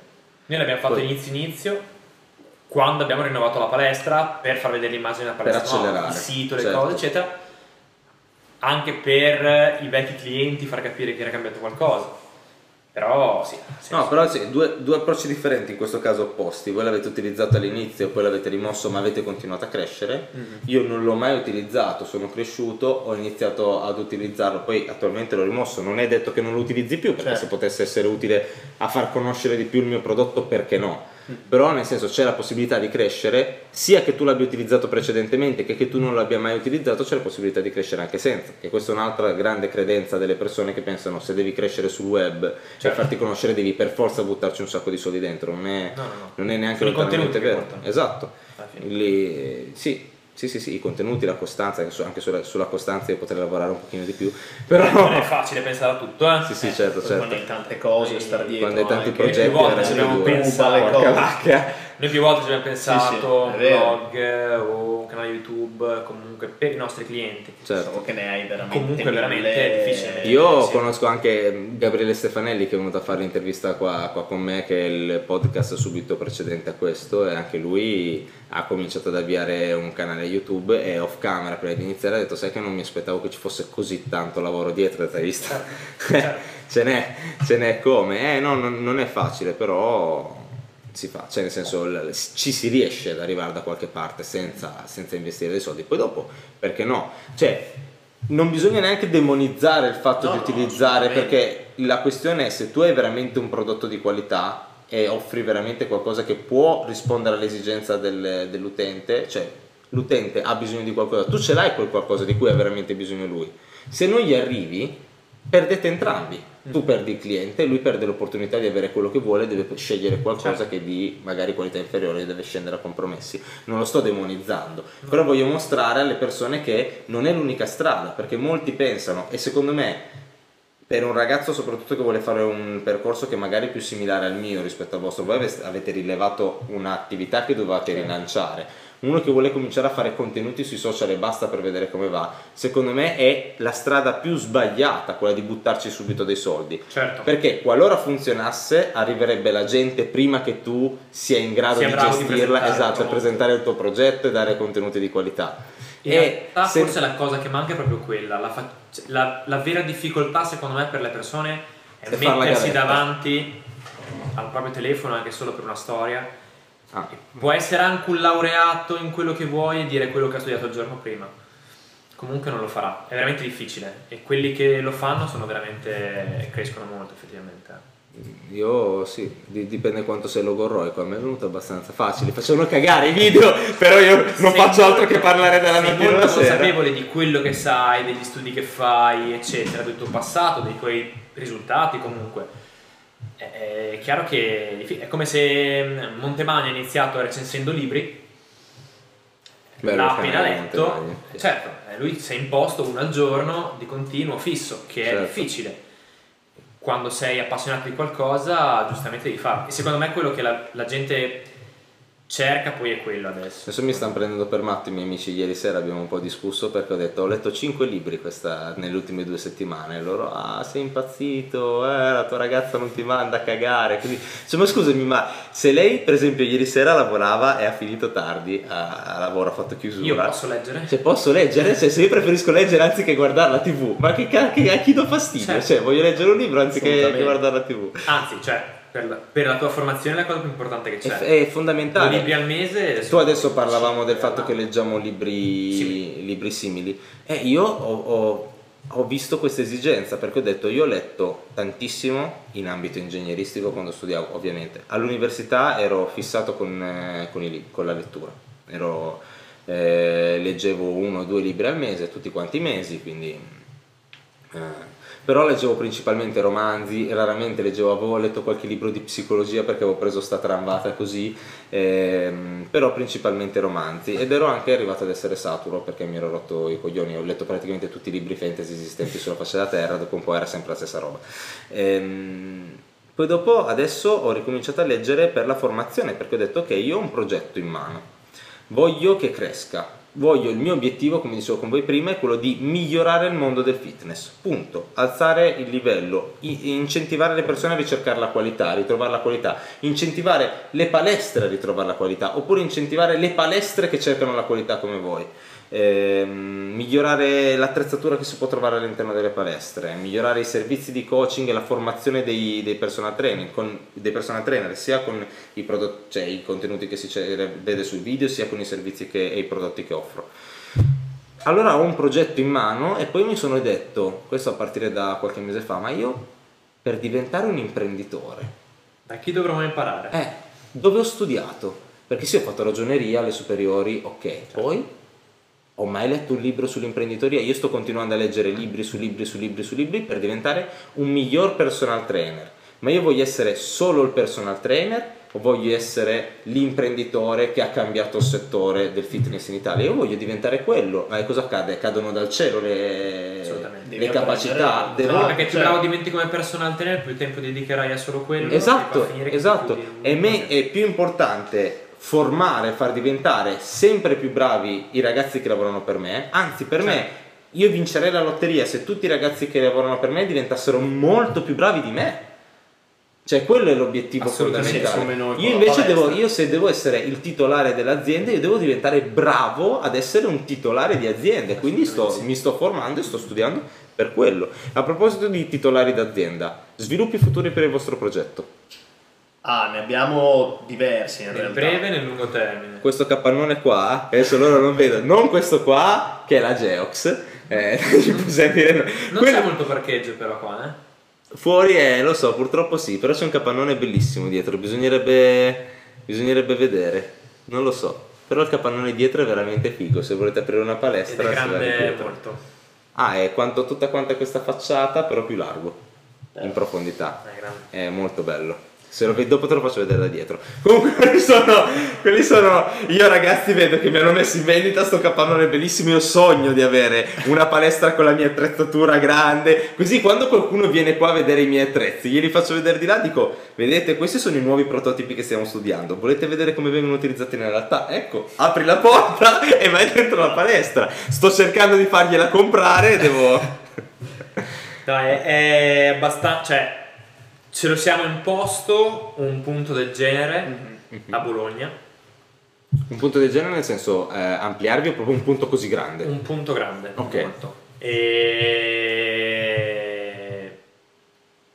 Noi l'abbiamo fatto Poi- inizio inizio quando abbiamo rinnovato la palestra per far vedere l'immagine della palestra, Per nuova, il sito, le certo. cose, eccetera. Anche per i vecchi clienti far capire che era cambiato qualcosa. Però sì, No, però sì, due, due approcci differenti, in questo caso opposti. Voi l'avete utilizzato all'inizio, poi l'avete rimosso, ma avete continuato a crescere. Io non l'ho mai utilizzato, sono cresciuto, ho iniziato ad utilizzarlo, poi attualmente l'ho rimosso. Non è detto che non lo utilizzi più, perché Certo. se potesse essere utile a far conoscere di più il mio prodotto, perché no? Però nel senso c'è la possibilità di crescere, sia che tu l'abbia utilizzato precedentemente che che tu non l'abbia mai utilizzato, c'è la possibilità di crescere anche senza. E questa è un'altra grande credenza delle persone che pensano se devi crescere sul web per Certo. farti conoscere devi per forza buttarci un sacco di soldi dentro, non è, No, no, no. non è neanche Sono lontanamente che vero. Esatto. Lì, sì, sì, sì, sì, i contenuti, la costanza, anche sulla, sulla costanza io potrei lavorare un pochino di più, però... Non è facile pensare a tutto, eh. Sì, sì, certo, Poi certo. Quando hai tante cose, star dietro. Quando hai tanti anche- progetti volte veramente ci abbiamo pensato. Noi più volte ci abbiamo pensato Sì, sì, un blog eh, o un canale YouTube, comunque per i nostri clienti. Certo. Solo che ne hai veramente Comunque mille. veramente è difficile. Io sì. conosco anche Gabriele Stefanelli che è venuto a fare l'intervista qua, qua con me, che è il podcast subito precedente a questo, e anche lui ha cominciato ad avviare un canale YouTube e off camera prima di iniziare ha detto sai che non mi aspettavo che ci fosse così tanto lavoro dietro, hai visto? Certo. ce n'è, ce n'è come, eh no, non, non è facile, però si fa, cioè nel senso ci si riesce ad arrivare da qualche parte senza, senza investire dei soldi, poi dopo perché no? Cioè non bisogna neanche demonizzare il fatto No, di no, utilizzare assolutamente. perché la questione è se tu hai veramente un prodotto di qualità e offri veramente qualcosa che può rispondere all'esigenza del- dell'utente, cioè l'utente ha bisogno di qualcosa, tu ce l'hai quel qualcosa di cui ha veramente bisogno lui. Se non gli arrivi, perdete entrambi. Tu perdi il cliente, lui perde l'opportunità di avere quello che vuole, deve scegliere qualcosa Certo. che di magari qualità inferiore, deve scendere a compromessi. Non lo sto demonizzando, però voglio mostrare alle persone che non è l'unica strada, perché molti pensano, e secondo me per un ragazzo soprattutto che vuole fare un percorso che magari è più similare al mio rispetto al vostro, voi avete rilevato un'attività che dovevate rilanciare, uno che vuole cominciare a fare contenuti sui social e basta per vedere come va, secondo me è la strada più sbagliata quella di buttarci subito dei soldi. Certo. Perché qualora funzionasse arriverebbe la gente prima che tu sia in grado Sia di di gestirla, il esatto, prodotto. presentare il tuo progetto e dare contenuti di qualità. In E realtà se- forse la cosa che manca è proprio quella, la, fa- cioè, la- la vera difficoltà secondo me per le persone è mettersi davanti al proprio telefono anche solo per una storia. Ah. Può essere anche un laureato in quello che vuoi e dire quello che ha studiato il giorno prima. Comunque non lo farà, è veramente difficile e quelli che lo fanno sono veramente crescono molto effettivamente. Io sì, di- dipende quanto sei logorroico, a me è venuto abbastanza facile, facevano cagare i video, però io non Sei faccio altro che parlare della sei mattina alla molto consapevole di quello che sai, degli studi che fai, eccetera, del tuo passato, dei tuoi risultati comunque. È, è chiaro che è come se mm, Montemagno ha iniziato recensendo libri, Bello l'ha appena letto, Montemagno. certo, eh, lui si è imposto uno al giorno di continuo, fisso, che è Certo. difficile. Quando sei appassionato di qualcosa, giustamente devi farlo. E secondo me quello che la, la gente cerca poi è quello adesso. Adesso mi stanno prendendo per matto i miei amici, ieri sera abbiamo un po' discusso perché ho detto ho letto 5 libri questa, nelle ultime due settimane e loro ah sei impazzito, eh, la tua ragazza non ti manda a cagare, così. Cioè, ma scusami ma se lei per esempio ieri sera lavorava e ha finito tardi a, a lavoro, ha fatto chiusura Io posso leggere? Cioè, posso leggere? Cioè, se io preferisco leggere anziché guardare la tv, ma che cacchio, a chi do fastidio? Certo. Cioè, voglio leggere un libro anziché guardare la tv. Anzi, cioè, per la, per la tua formazione è la cosa più importante che È, c'è. è Due fondamentale. libri al mese. Tu adesso parlavamo del fatto che leggiamo libri Simili. libri simili. E io ho, ho- ho visto questa esigenza perché ho detto io ho letto tantissimo in ambito ingegneristico quando studiavo, ovviamente. All'università ero fissato con, eh, con i con la lettura. Ero, eh, leggevo uno o due libri al mese, tutti quanti i mesi, quindi eh, però leggevo principalmente romanzi, raramente leggevo, avevo letto qualche libro di psicologia perché avevo preso sta trambata così, ehm, però principalmente romanzi. Ed ero anche arrivato ad essere saturo perché mi ero rotto i coglioni, ho letto praticamente tutti i libri fantasy esistenti sulla faccia della terra, dopo un po' era sempre la stessa roba. Ehm, poi dopo adesso ho ricominciato a leggere per la formazione perché ho detto ok io ho un progetto in mano, voglio che cresca, voglio il mio obiettivo, come dicevo con voi prima, è quello di migliorare il mondo del fitness. Punto. Alzare il livello, incentivare le persone a ricercare la qualità, a ritrovare la qualità, incentivare le palestre a ritrovare la qualità, oppure incentivare le palestre che cercano la qualità come voi. Ehm, migliorare l'attrezzatura che si può trovare all'interno delle palestre, migliorare i servizi di coaching e la formazione dei, dei personal trainer, con, dei personal trainer, sia con i, prodotti, cioè i contenuti che si vede sui video, sia con i servizi che, e i prodotti che offro. Allora ho un progetto in mano e poi mi sono detto, questo a partire da qualche mese fa, ma io per diventare un imprenditore, Da chi dovremmo imparare? eh, dove ho studiato? Perché sì, ho fatto ragioneria alle superiori, ok, poi ho mai letto un libro sull'imprenditoria? Io sto continuando a leggere libri su libri su libri su libri per diventare un miglior personal trainer. Ma io voglio essere solo il personal trainer o voglio essere l'imprenditore che ha cambiato il settore del fitness in Italia? Io voglio diventare quello. Ma cosa accade? Cadono dal cielo le, le capacità. Devo- No, perché più cioè- bravo diventi come personal trainer, più tempo dedicherai a solo quello. Esatto, esatto. E me è più importante formare, far diventare sempre più bravi i ragazzi che lavorano per me, anzi per me io vincerei la lotteria se tutti i ragazzi che lavorano per me diventassero molto più bravi di me. Cioè, quello è l'obiettivo fondamentale. Io invece devo, io se devo essere il titolare dell'azienda, io devo diventare bravo ad essere un titolare di azienda. Quindi sto- mi sto formando e sto studiando per quello. A proposito di titolari d'azienda, sviluppi futuri per il vostro progetto. Ah, ne abbiamo diversi in Nel realtà. breve e nel lungo termine. Questo capannone qua, che adesso loro non vedono, non questo qua, che è la Geox. Eh, ci possiamo dire no. Non Quello- c'è molto parcheggio però qua, eh? Fuori è, lo so, purtroppo sì, però c'è un capannone bellissimo dietro, bisognerebbe, bisognerebbe vedere, non lo so. Però il capannone dietro è veramente figo, se volete aprire una Ed palestra è si va grande molto. Ah, è quanto, tutta quanta questa facciata, però più largo, in profondità. È grande. È molto bello. Se lo vedi dopo te lo faccio vedere da dietro. Comunque quelli sono, quelli sono io ragazzi vedo che mi hanno messo in vendita sto capannone bellissimo. Io sogno di avere una palestra con la mia attrezzatura grande. Così quando qualcuno viene qua a vedere i miei attrezzi, glieli faccio vedere di là, dico, vedete, questi sono i nuovi prototipi che stiamo studiando. Volete vedere come vengono utilizzati nella realtà? Ecco, apri la porta e vai dentro la palestra. Sto cercando di fargliela comprare, devo... No, è, è abbastanza. cioè, ce lo siamo imposto un punto del genere a Bologna. Un punto del genere nel senso eh, ampliarvi o proprio un punto così grande? Un punto grande, Ok. molto. E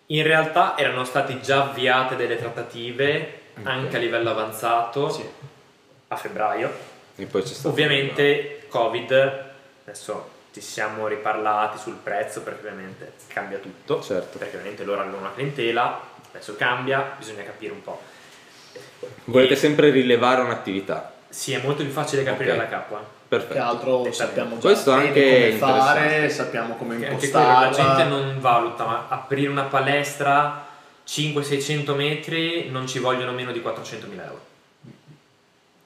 in realtà erano state già avviate delle trattative anche a livello avanzato Sì. a febbraio. E poi c'è stato Ovviamente Covid, adesso ci siamo riparlati sul prezzo perché ovviamente cambia tutto, Certo. perché ovviamente loro hanno una clientela, adesso cambia, bisogna capire un po'. Volete sempre rilevare un'attività. Sì, è molto più facile capire Ok. la capua. Che Perfetto. altro Dettagli. sappiamo già Questo anche come fare, sappiamo come Che anche quello la impostarla. gente non valuta, ma aprire una palestra 500-600 metri non ci vogliono meno di 400.000 euro.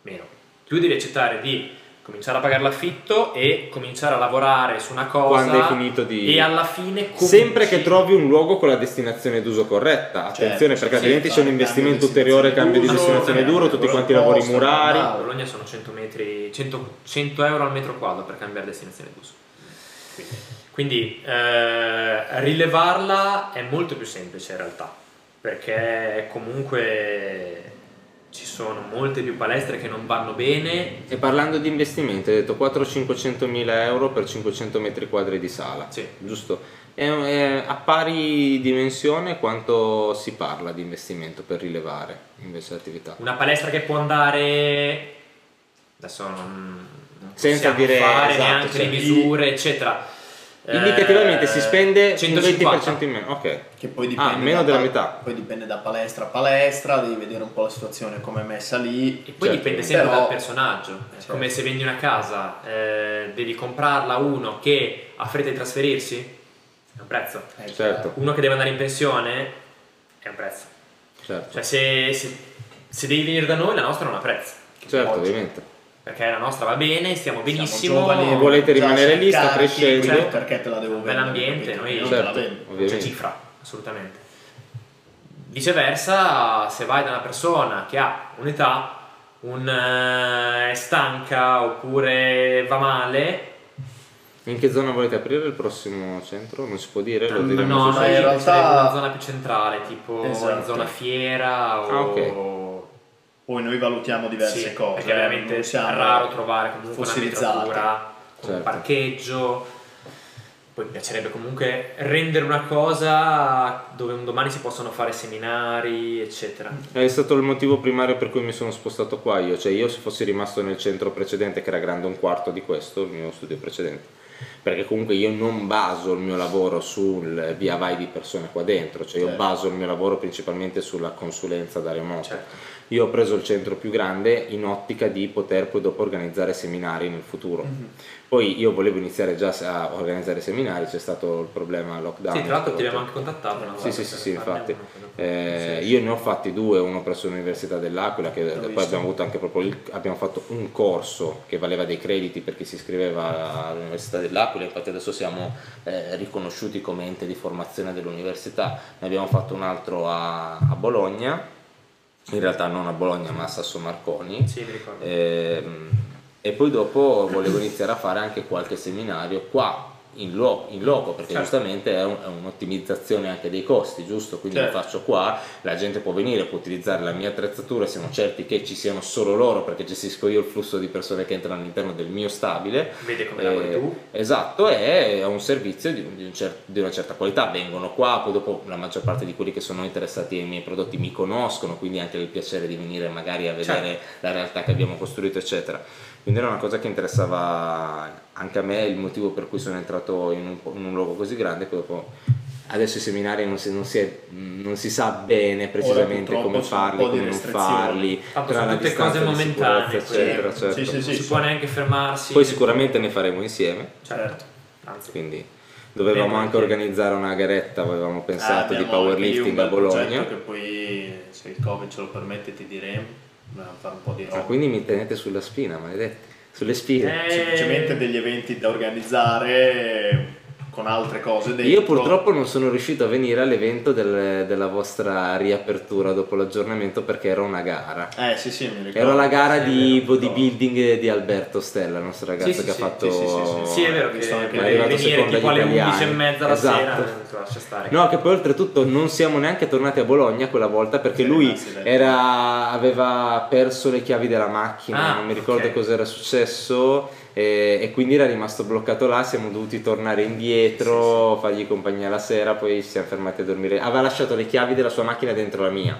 Meno. Tu devi accettare di cominciare a pagare l'affitto e cominciare a lavorare su una cosa Quando hai finito di- e alla fine cominci- Sempre che trovi un luogo con la destinazione d'uso corretta. Attenzione Certo, perché altrimenti c'è un investimento ulteriore, cambio di destinazione destinazione d'uso, duro, tutti quanti lavori murari. A Bologna sono 100 metri 100, 100 euro al metro quadro per cambiare destinazione d'uso. Quindi eh, rilevarla è molto più semplice in realtà, perché comunque ci sono molte più palestre che non vanno bene. E parlando di investimenti, hai detto 400-500 mila euro per 500 metri quadri di sala. Sì. Giusto? E, e a pari dimensione quanto si parla di investimento per rilevare invece l'attività? Una palestra che può andare adesso non, non Senza dire fare esatto, neanche cioè, le misure, eccetera. Indicativamente Eh, si spende un 150. 20% in meno. Ok. Che poi dipende Ah, meno da della metà. Poi dipende da palestra a palestra, devi vedere un po' la situazione come è messa lì. E poi Certo, dipende sempre però- dal personaggio. È Certo. come se vendi una casa, eh, devi comprarla uno che ha fretta di trasferirsi, è un prezzo. Eh, Certo. Uno che deve andare in pensione, è un prezzo. Certo, Cioè se, se- se devi venire da noi, la nostra non ha prezzo. certo oggi- ovviamente. Perché la nostra va bene, stiamo Siamo benissimo, giovani, volete rimanere lì, sta crescendo. quindi Perché te la devo un vendere? bel ambiente, capito? noi- Certo. vendo. c'è ovviamente. cifra, assolutamente. Viceversa, se vai da una persona che ha un'età, un, eh, è stanca oppure va male, In che zona volete aprire il prossimo centro? Non si può dire? Lo no, diremo no, ma in realtà- una zona più centrale, tipo in Esatto. zona fiera o... Ah, ok. Poi noi valutiamo diverse Sì, cose. perché è veramente non siamo raro trovare comunque una fossilizzati. metratura con un Certo. parcheggio. Poi mi piacerebbe comunque rendere una cosa dove un domani si possono fare seminari, eccetera. È stato il motivo primario per cui mi sono spostato qua io, cioè io se fossi rimasto nel centro precedente che era grande un quarto di questo, il mio studio precedente, perché comunque io non baso il mio lavoro sul via vai di persone qua dentro, cioè io Certo. baso il mio lavoro principalmente sulla consulenza da remoto. Certo. Io ho preso il centro più grande in ottica di poter poi dopo organizzare seminari nel futuro. Mhm. Poi io volevo iniziare già a organizzare seminari, c'è stato il problema lockdown. Sì, tra l'altro ti abbiamo anche contattato. una Sì, sì, sì, sì, infatti. Eh, io ne ho fatti due, uno presso l'Università dell'Aquila, che poi visto. abbiamo avuto anche proprio abbiamo fatto un corso che valeva dei crediti per chi si iscriveva all'Università dell'Aquila, infatti adesso siamo eh, riconosciuti come ente di formazione dell'università, ne abbiamo fatto un altro a, a Bologna in realtà non a Bologna ma a Sasso Marconi. Sì, mi ricordo. Ehm, e poi dopo volevo iniziare a fare anche qualche seminario qua in, lo- in loco perché Certo. giustamente è, un- è un'ottimizzazione anche dei costi giusto quindi Certo. lo faccio qua la gente può venire può utilizzare la mia attrezzatura siamo certi che ci siano solo loro perché gestisco io il flusso di persone che entrano all'interno del mio stabile Vede come Eh, lavori tu. Esatto, è un servizio di, di un cer- di una certa qualità, vengono qua, poi dopo la maggior parte di quelli che sono interessati ai miei prodotti mi conoscono, quindi anche il piacere di venire magari a vedere Certo. la realtà che abbiamo costruito, eccetera. Quindi era una cosa che interessava anche a me, il motivo per cui sono entrato in un, in un luogo così grande, poi dopo adesso i seminari non si, non si è- non si sa bene precisamente purtroppo come farli, come non farli, Tanto tra la tutte cose momentanee, eccetera, certo. Sì, sì, Non sì. si può neanche fermarsi. Poi sicuramente ne faremo insieme. Certo. Anzi, quindi dovevamo anche organizzare una garetta, avevamo pensato Eh, di powerlifting a Bologna. Che poi, se il Covid ce lo permette, ti diremo. Dobbiamo fare un po' di Ah, roba. quindi mi tenete sulla spina, maledetti, sulle spine. Eh, Semplicemente degli eventi da organizzare con altre cose dentro. Io purtroppo non sono riuscito a venire all'evento del- della vostra riapertura dopo l'aggiornamento perché era una gara. Eh sì sì, mi ricordo. Era la gara Sì, di bodybuilding di Alberto Stella, il nostro ragazzo Sì, sì, che ha sì, fatto... sì, sì, sì, sì. Sì, è vero che è arrivato venire secondo tipo alle 11 e mezza la Esatto. sera, lascia stare. No, che poi oltretutto non siamo neanche tornati a Bologna quella volta perché Sì, lui sì. era- aveva perso le chiavi della macchina, Ah, non mi ricordo ok. cosa era successo e, e quindi era rimasto bloccato là, siamo dovuti tornare indietro, fargli compagnia la sera, poi ci siamo fermati a dormire. Aveva lasciato le chiavi della sua macchina dentro la mia.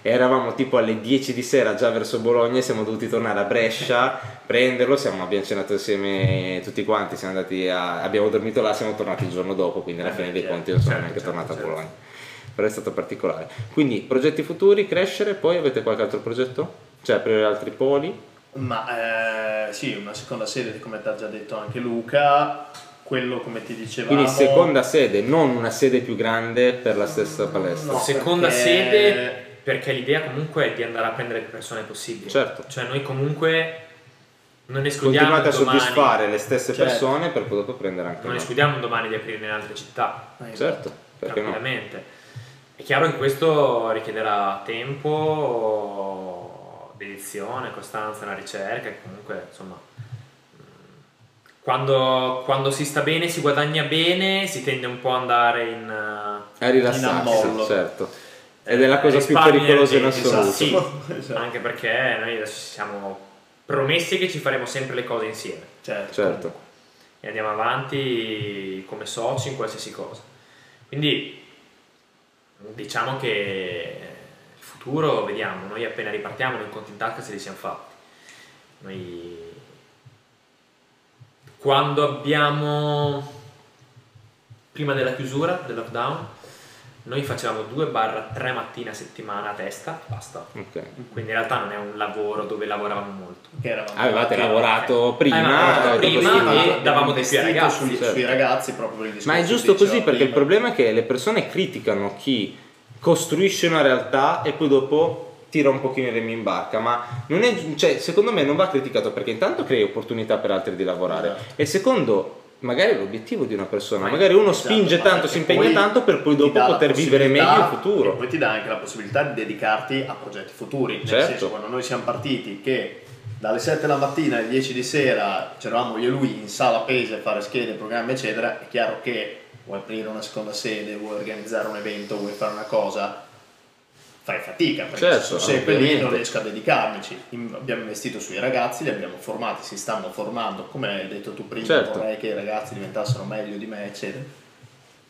Eravamo tipo alle 10 di sera già verso Bologna, siamo dovuti tornare a Brescia, prenderlo, siamo, abbiamo cenato insieme tutti quanti, siamo andati a- abbiamo dormito là, siamo tornati il giorno dopo, quindi alla Eh, fine dei certo, conti non sono certo, neanche certo, tornato certo. a Bologna. Però è stato particolare. Quindi progetti futuri, crescere, poi avete qualche altro progetto? Cioè aprire altri poli? Ma eh, sì, una seconda sede, come ti ha già detto anche Luca, quello come ti dicevamo... Quindi seconda sede, non una sede più grande per la stessa palestra. No. Seconda perché- sede perché l'idea comunque è di andare a prendere più persone possibili. Certo. Cioè noi comunque non escludiamo Continuate a domani, soddisfare le stesse Certo. persone per poi dopo prendere anche non noi. escludiamo un domani di aprire in altre città. Eh, Certo, perché no? È chiaro che questo richiederà tempo, dedizione, costanza nella ricerca, e comunque insomma mh, quando, quando si sta bene, si guadagna bene, si tende un po' ad andare in... eh, A rilassarsi, ammollo. certo. Ed è la cosa più pericolosa in assoluto. Sì, Esatto. anche perché noi adesso siamo promessi che ci faremo sempre le cose insieme Certo. Certo. e andiamo avanti come soci in qualsiasi cosa. Quindi diciamo che futuro, vediamo, noi appena ripartiamo, noi conti in tasca se li siamo fatti. Noi quando abbiamo prima della chiusura del lockdown noi facevamo 2-3 mattine a settimana a testa basta Ok. quindi in realtà non è un lavoro dove lavoravamo molto Che eravamo Avevate lavorato prima, Eh, ma avete prima e davamo di più ragazzi, sui, certo. sui ragazzi proprio per il discorso Ma è giusto così perché il prima. problema è che le persone criticano chi costruisce una realtà e poi dopo tira un pochino i remi in barca, ma non è, cioè, secondo me non va criticato perché intanto crei opportunità per altri di lavorare Esatto. e secondo magari l'obiettivo di una persona, Ma- magari uno Esatto, spinge tanto, si impegna tanto per poi dopo poter vivere meglio il futuro. E poi ti dà anche la possibilità di dedicarti a progetti futuri. Nel Certo. senso, quando noi siamo partiti che dalle 7 della mattina alle 10 di sera c'eravamo io e lui in sala pesi a fare schede, programmi, eccetera, è chiaro che vuoi aprire una seconda sede, vuoi organizzare un evento, vuoi fare una cosa, fai fatica perché Certo, sono sempre lì non riesco a dedicarmici. Abbiamo investito sui ragazzi, li abbiamo formati, si stanno formando, come hai detto tu prima, Certo. vorrei che i ragazzi diventassero meglio di me, eccetera.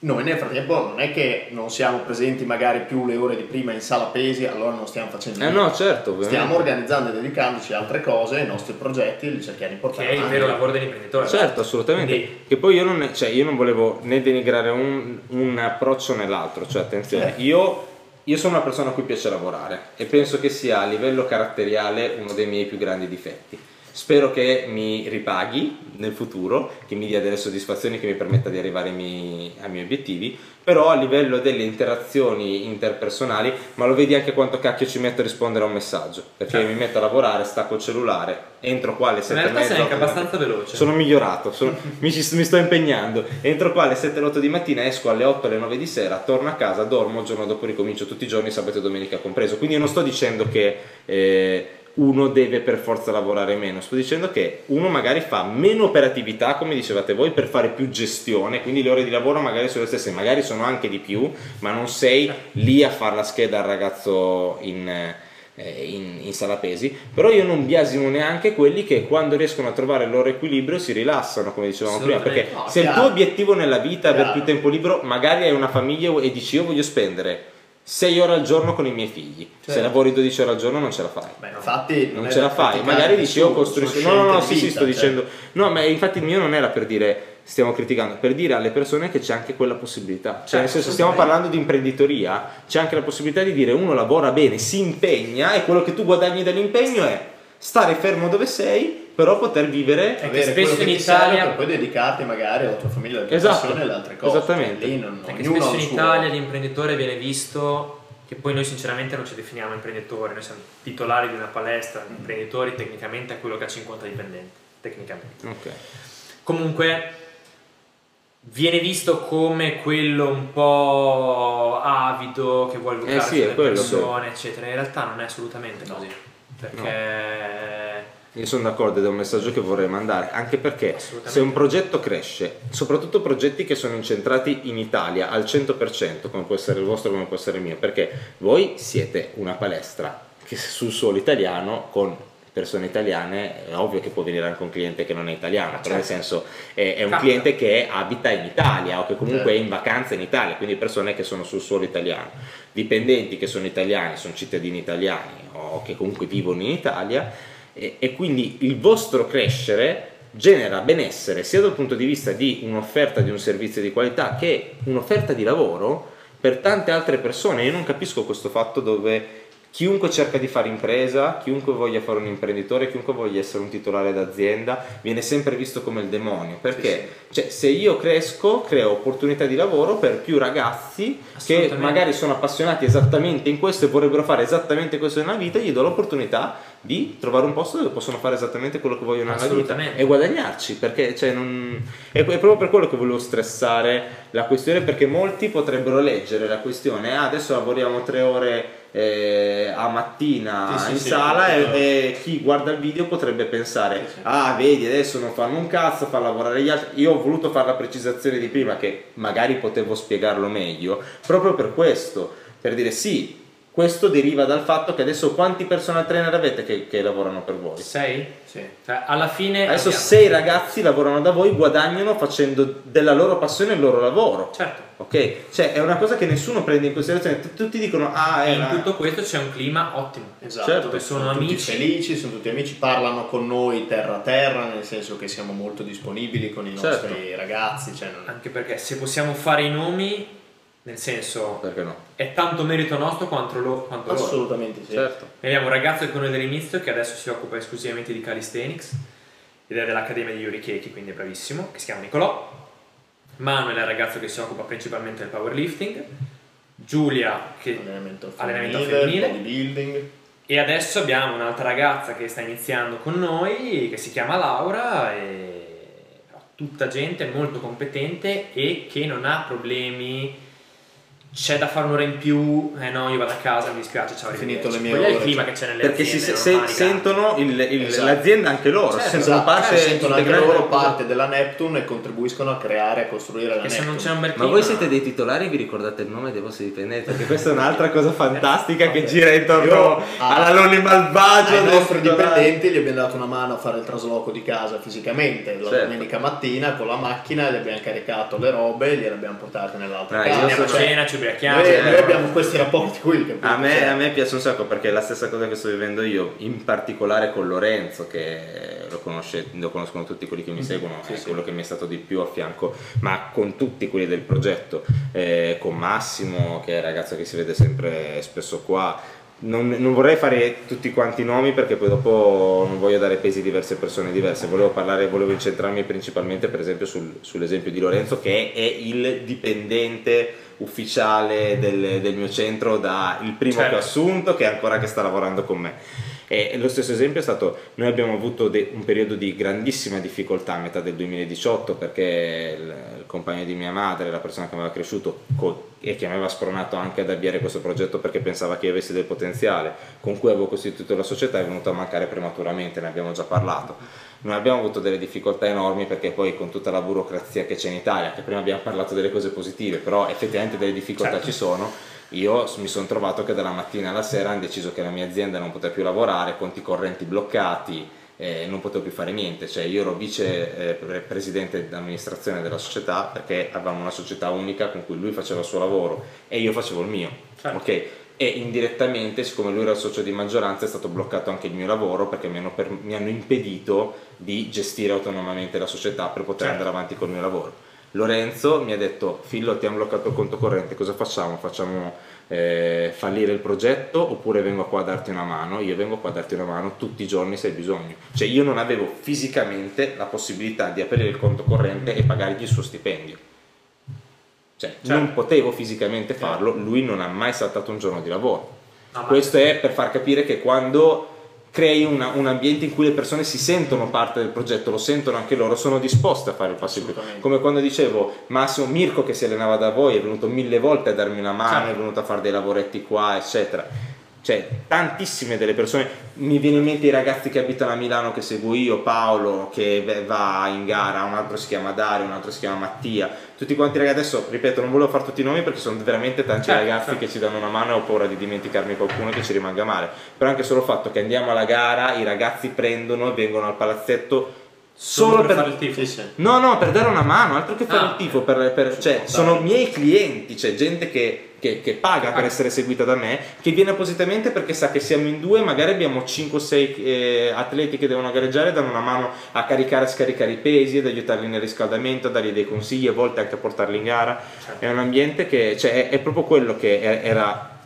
Noi nel frattempo non è che non siamo presenti magari più le ore di prima in sala pesi, allora non stiamo facendo Eh niente. no, certo, ovviamente. Stiamo organizzando e dedicandoci a altre cose, i nostri progetti li cerchiamo di che portare è il vero lavoro dell'imprenditore Certo, assolutamente. Quindi- Che poi io non, cioè, io non volevo né denigrare un, un approccio né l'altro, cioè attenzione, Eh. io, io sono una persona a cui piace lavorare e penso che sia a livello caratteriale uno dei miei più grandi difetti. Spero che mi ripaghi nel futuro, che mi dia delle soddisfazioni che mi permetta di arrivare ai miei, ai miei obiettivi, però a livello delle interazioni interpersonali, ma lo vedi anche quanto cacchio ci metto a rispondere a un messaggio, perché Certo. mi metto a lavorare, stacco il cellulare, entro qua alle In 7 e realtà sei anche abbastanza veloce. sono migliorato, sono- mi, ci- mi sto impegnando. Entro qua alle 7 8 di mattina, esco alle 8 alle 9 di sera, torno a casa, dormo, il giorno dopo ricomincio tutti i giorni, sabato e domenica compreso. Quindi io non sto dicendo che eh, uno deve per forza lavorare meno, sto dicendo che uno magari fa meno operatività, come dicevate voi, per fare più gestione, quindi le ore di lavoro magari sono le stesse, magari sono anche di più, ma non sei lì a fare la scheda al ragazzo in eh, in, in sala pesi, però io non biasimo neanche quelli che quando riescono a trovare il loro equilibrio si rilassano, come dicevamo prima, perché. No, se il chiaro. tuo obiettivo nella vita è avere più tempo libero, magari hai una famiglia e dici io voglio spendere 6 ore al giorno con i miei figli, se Certo. lavori 12 ore al giorno non ce la fai. Beh, infatti Non è ce la fai, magari dici io costruisco. No, no, no, sì, sì, sto cioè. dicendo. No, ma infatti il mio non era per dire stiamo criticando, per dire alle persone che c'è anche quella possibilità. Cioè, nel senso, stiamo parlando di imprenditoria, c'è anche la possibilità di dire uno lavora bene, si impegna e quello che tu guadagni dall'impegno è stare fermo dove sei, però poter vivere. che avere spesso in Italia- per poi dedicarti magari alla tua famiglia, alla tua Esatto, passione e alle altre cose. esattamente. Lì non, Perché spesso in Italia l'imprenditore viene visto che poi noi sinceramente non ci definiamo imprenditori, noi siamo titolari di una palestra, imprenditori tecnicamente è quello che ha 50 dipendenti, tecnicamente. Ok. Comunque viene visto come quello un po' avido che vuole lucrare Eh sì, sulle quello, persone, eccetera. In realtà non è assolutamente così. Perché Io sono d'accordo ed è un messaggio che vorrei mandare, anche perché se un progetto cresce, soprattutto progetti che sono incentrati in Italia al 100%, come può essere il vostro, come può essere il mio, perché voi siete una palestra che sul suolo italiano con persone italiane, è ovvio che può venire anche un cliente che non è italiano, però nel senso è, è un Capita. cliente che abita in Italia o che comunque Certo. è in vacanza in Italia, quindi persone che sono sul suolo italiano, dipendenti che sono italiani, sono cittadini italiani o che comunque vivono in Italia e, e quindi il vostro crescere genera benessere sia dal punto di vista di un'offerta di un servizio di qualità che un'offerta di lavoro per tante altre persone. Io non capisco questo fatto dove chiunque cerca di fare impresa, chiunque voglia fare un imprenditore, chiunque voglia essere un titolare d'azienda, viene sempre visto come il demonio. Perché Cioè, se io cresco, creo opportunità di lavoro per più ragazzi che magari sono appassionati esattamente in questo e vorrebbero fare esattamente questo nella vita, gli do l'opportunità di trovare un posto dove possono fare esattamente quello che vogliono nella vita e guadagnarci, perché cioè, non... è, proprio per quello che volevo stressare la questione, perché molti potrebbero leggere la questione, ah, adesso lavoriamo tre ore eh, a mattina Sì, sì, in sì, sala e, e chi guarda il video potrebbe pensare, ah vedi adesso non fanno un cazzo, fanno lavorare gli altri, io ho voluto fare la precisazione di prima che magari potevo spiegarlo meglio, proprio per questo, per dire sì, questo deriva dal fatto che adesso quanti personal trainer avete che, che lavorano per voi? sei? Sì. Cioè, alla fine Adesso abbiamo- sei ragazzi lavorano da voi, guadagnano facendo della loro passione il loro lavoro. Certo. Ok? Cioè è una cosa che nessuno prende in considerazione, tutti dicono ah E è in una- tutto questo c'è un clima ottimo. Esatto, Certo, dove sono, tutti amici. felici, sono tutti amici, parlano con noi terra a terra, nel senso che siamo molto disponibili con i Certo. nostri ragazzi. Cioè non- Anche perché se possiamo fare i nomi, nel senso, Perché no? è tanto merito nostro quanto, lo, quanto loro. Assolutamente sì. Certo. Abbiamo un ragazzo con noi dall'inizio che adesso si occupa esclusivamente di calisthenics ed è dell'Accademia di Yuri Keiki, quindi è bravissimo, che si chiama Nicolò. Manuel è il ragazzo che si occupa principalmente del powerlifting. Giulia che Allenamento Allenamento femminile, femminile. bodybuilding. E adesso abbiamo un'altra ragazza che sta iniziando con noi, che si chiama Laura, e tutta gente molto competente e che non ha problemi. C'è da fare un'ora in più, eh no, io vado a casa, mi dispiace, ciao, Ho finito le mie Quello è il ore, clima cioè. che c'è nelle Perché si aziende se- normali, sentono il- il- Esatto. l'azienda anche loro, Certo, si sentono Esatto, parte si sentono anche loro parte della Neptune e contribuiscono a creare, a costruire la Che se non Neptune. c'è un bel Ma clima, voi siete dei titolari, vi ricordate il nome dei vostri dipendenti? Perché questa è un'altra cosa fantastica che gira intorno Io, alla Loni Malvagio. Ai nostri dipendenti gli abbiamo dato una mano a fare il trasloco di casa fisicamente la Certo. domenica mattina con la macchina, gli abbiamo caricato le robe e gliele abbiamo portate nell'altra Ah, casa. andiamo a cena, ci ubriachiamo. Noi, noi abbiamo questi rapporti qui. capito? A me, Cioè, a me piace un sacco perché è la stessa cosa che sto vivendo io, in particolare con Lorenzo, che lo, conosce- lo conoscono tutti quelli che mi seguono, Mm-hmm. Sì, è sì. quello che mi è stato di più a fianco, ma con tutti quelli del progetto, eh, con Massimo, che è il ragazzo che si vede sempre spesso qua. non, non, vorrei fare tutti quanti i nomi perché poi dopo non voglio dare pesi a diverse persone diverse, volevo parlare, volevo incentrarmi principalmente per esempio sul, sull'esempio di Lorenzo che è il dipendente ufficiale del, del mio centro da il primo certo. che ho assunto che è ancora che sta lavorando con me e lo stesso esempio è stato, noi abbiamo avuto de- un periodo di grandissima difficoltà a metà del 2018 perché il, il compagno di mia madre, la persona che mi aveva cresciuto co- e che mi aveva spronato anche ad avviare questo progetto perché pensava che io avessi del potenziale, con cui avevo costituito la società, è venuto a mancare prematuramente, ne abbiamo già parlato. Noi abbiamo avuto delle difficoltà enormi perché poi con tutta la burocrazia che c'è in Italia, che prima abbiamo parlato delle cose positive, però effettivamente delle difficoltà certo. ci sono, io mi sono trovato che dalla mattina alla sera hanno deciso che la mia azienda non poteva più lavorare, conti correnti bloccati, eh, non potevo più fare niente, cioè io ero vice eh, presidente d'amministrazione della società perché avevamo una società unica con cui lui faceva il suo lavoro e io facevo il mio, certo. ok? E indirettamente, siccome lui era il socio di maggioranza, è stato bloccato anche il mio lavoro perché mi hanno, per, mi hanno impedito di gestire autonomamente la società per poter certo. andare avanti col mio lavoro. Lorenzo mi ha detto Fillo ti hanno bloccato il conto corrente cosa facciamo? facciamo eh, fallire il progetto oppure vengo qua a darti una mano io vengo qua a darti una mano tutti i giorni se hai bisogno cioè io non avevo fisicamente la possibilità di aprire il conto corrente e pagargli il suo stipendio cioè certo. non potevo fisicamente farlo lui non ha mai saltato un giorno di lavoro ah, questo è per far capire che quando crei una, un ambiente in cui le persone si sentono parte del progetto, lo sentono anche loro, sono disposte a fare il passo in più. Come quando dicevo Massimo Mirko che si allenava da voi è venuto mille volte a darmi una mano, certo. è venuto a fare dei lavoretti qua, eccetera cioè tantissime delle persone, mi viene in mente i ragazzi che abitano a Milano che seguo io, Paolo che va in gara, un altro si chiama Dario, un altro si chiama Mattia, tutti quanti ragazzi, adesso ripeto non volevo fare tutti i nomi perché sono veramente tanti certo, ragazzi che ci danno una mano e ho paura di dimenticarmi qualcuno che ci rimanga male, però anche solo il fatto che andiamo alla gara, i ragazzi prendono, vengono al palazzetto solo, per, per, fare il tifo? Sì, sì. No, no, per dare una mano, altro che fare ah, il tifo, per, per, cioè, sono miei clienti, cioè gente che che, che, paga per essere seguita da me, che viene appositamente perché sa che siamo in due, magari abbiamo 5-6 eh, atleti che devono gareggiare, danno una mano a caricare e scaricare i pesi, ad aiutarli nel riscaldamento, a dargli dei consigli, a volte anche a portarli in gara. Certo. È un ambiente che cioè, è, è proprio quello che era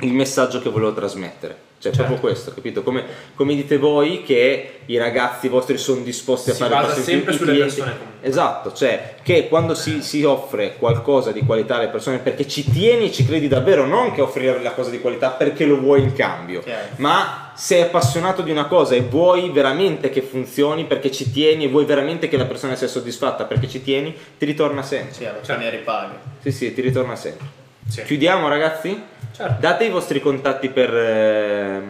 il messaggio che volevo trasmettere. Cioè, certo. proprio questo, capito? Come, come, dite voi che i ragazzi vostri sono disposti a si fare il passo sempre sulle clienti. persone. Esatto, cioè che quando si, si, offre qualcosa di qualità alle persone perché ci tieni e ci credi davvero, non che offrire la cosa di qualità perché lo vuoi in cambio, Chiaro. ma sei appassionato di una cosa e vuoi veramente che funzioni perché ci tieni e vuoi veramente che la persona sia soddisfatta perché ci tieni, ti ritorna sempre. Sì, alla fine ripaga. Sì, sì, ti ritorna sempre. Sì. Chiudiamo ragazzi? Certo. Date i vostri contatti per, eh,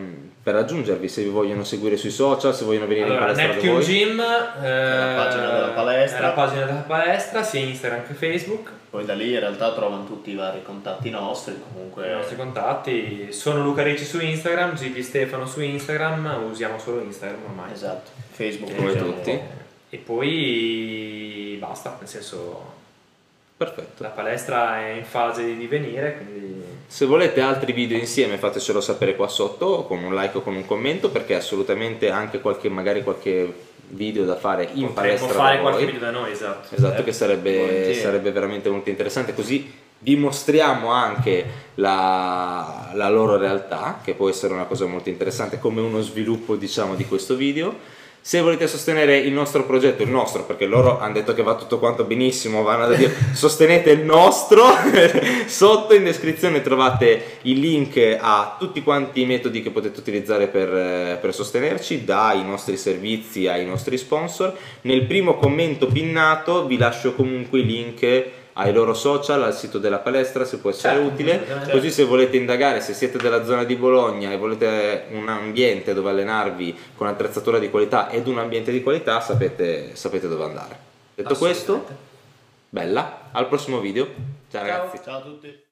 per, raggiungervi se vi vogliono seguire sui social, se vogliono venire allora, in palestra Neptune Gym, eh, la pagina della palestra. la pagina della palestra, sia Instagram che Facebook. Poi da lì in realtà trovano tutti i vari contatti nostri. Comunque... I nostri contatti sono Luca Ricci su Instagram, Gigi Stefano su Instagram, usiamo solo Instagram ormai. Esatto, Facebook come tutti. E poi basta, nel senso Perfetto. La palestra è in fase di divenire, quindi... Se volete altri video insieme fatecelo sapere qua sotto con un like o con un commento perché assolutamente anche qualche, magari qualche video da fare in Potremmo palestra fare qualche video da noi, esatto. Esatto, eh, che sarebbe, sarebbe, veramente molto interessante così dimostriamo anche la, la loro realtà che può essere una cosa molto interessante come uno sviluppo diciamo di questo video se volete sostenere il nostro progetto, il nostro, perché loro hanno detto che va tutto quanto benissimo, vanno da dire sostenete il nostro, sotto in descrizione trovate il link a tutti quanti i metodi che potete utilizzare per, per sostenerci, dai nostri servizi ai nostri sponsor. Nel primo commento pinnato vi lascio comunque i link ai loro social, al sito della palestra se può essere certo, utile, certo. così se volete indagare, se siete della zona di Bologna e volete un ambiente dove allenarvi con attrezzatura di qualità ed un ambiente di qualità sapete, sapete dove andare. Detto questo, bella, al prossimo video, ciao, ciao. ragazzi. Ciao a tutti.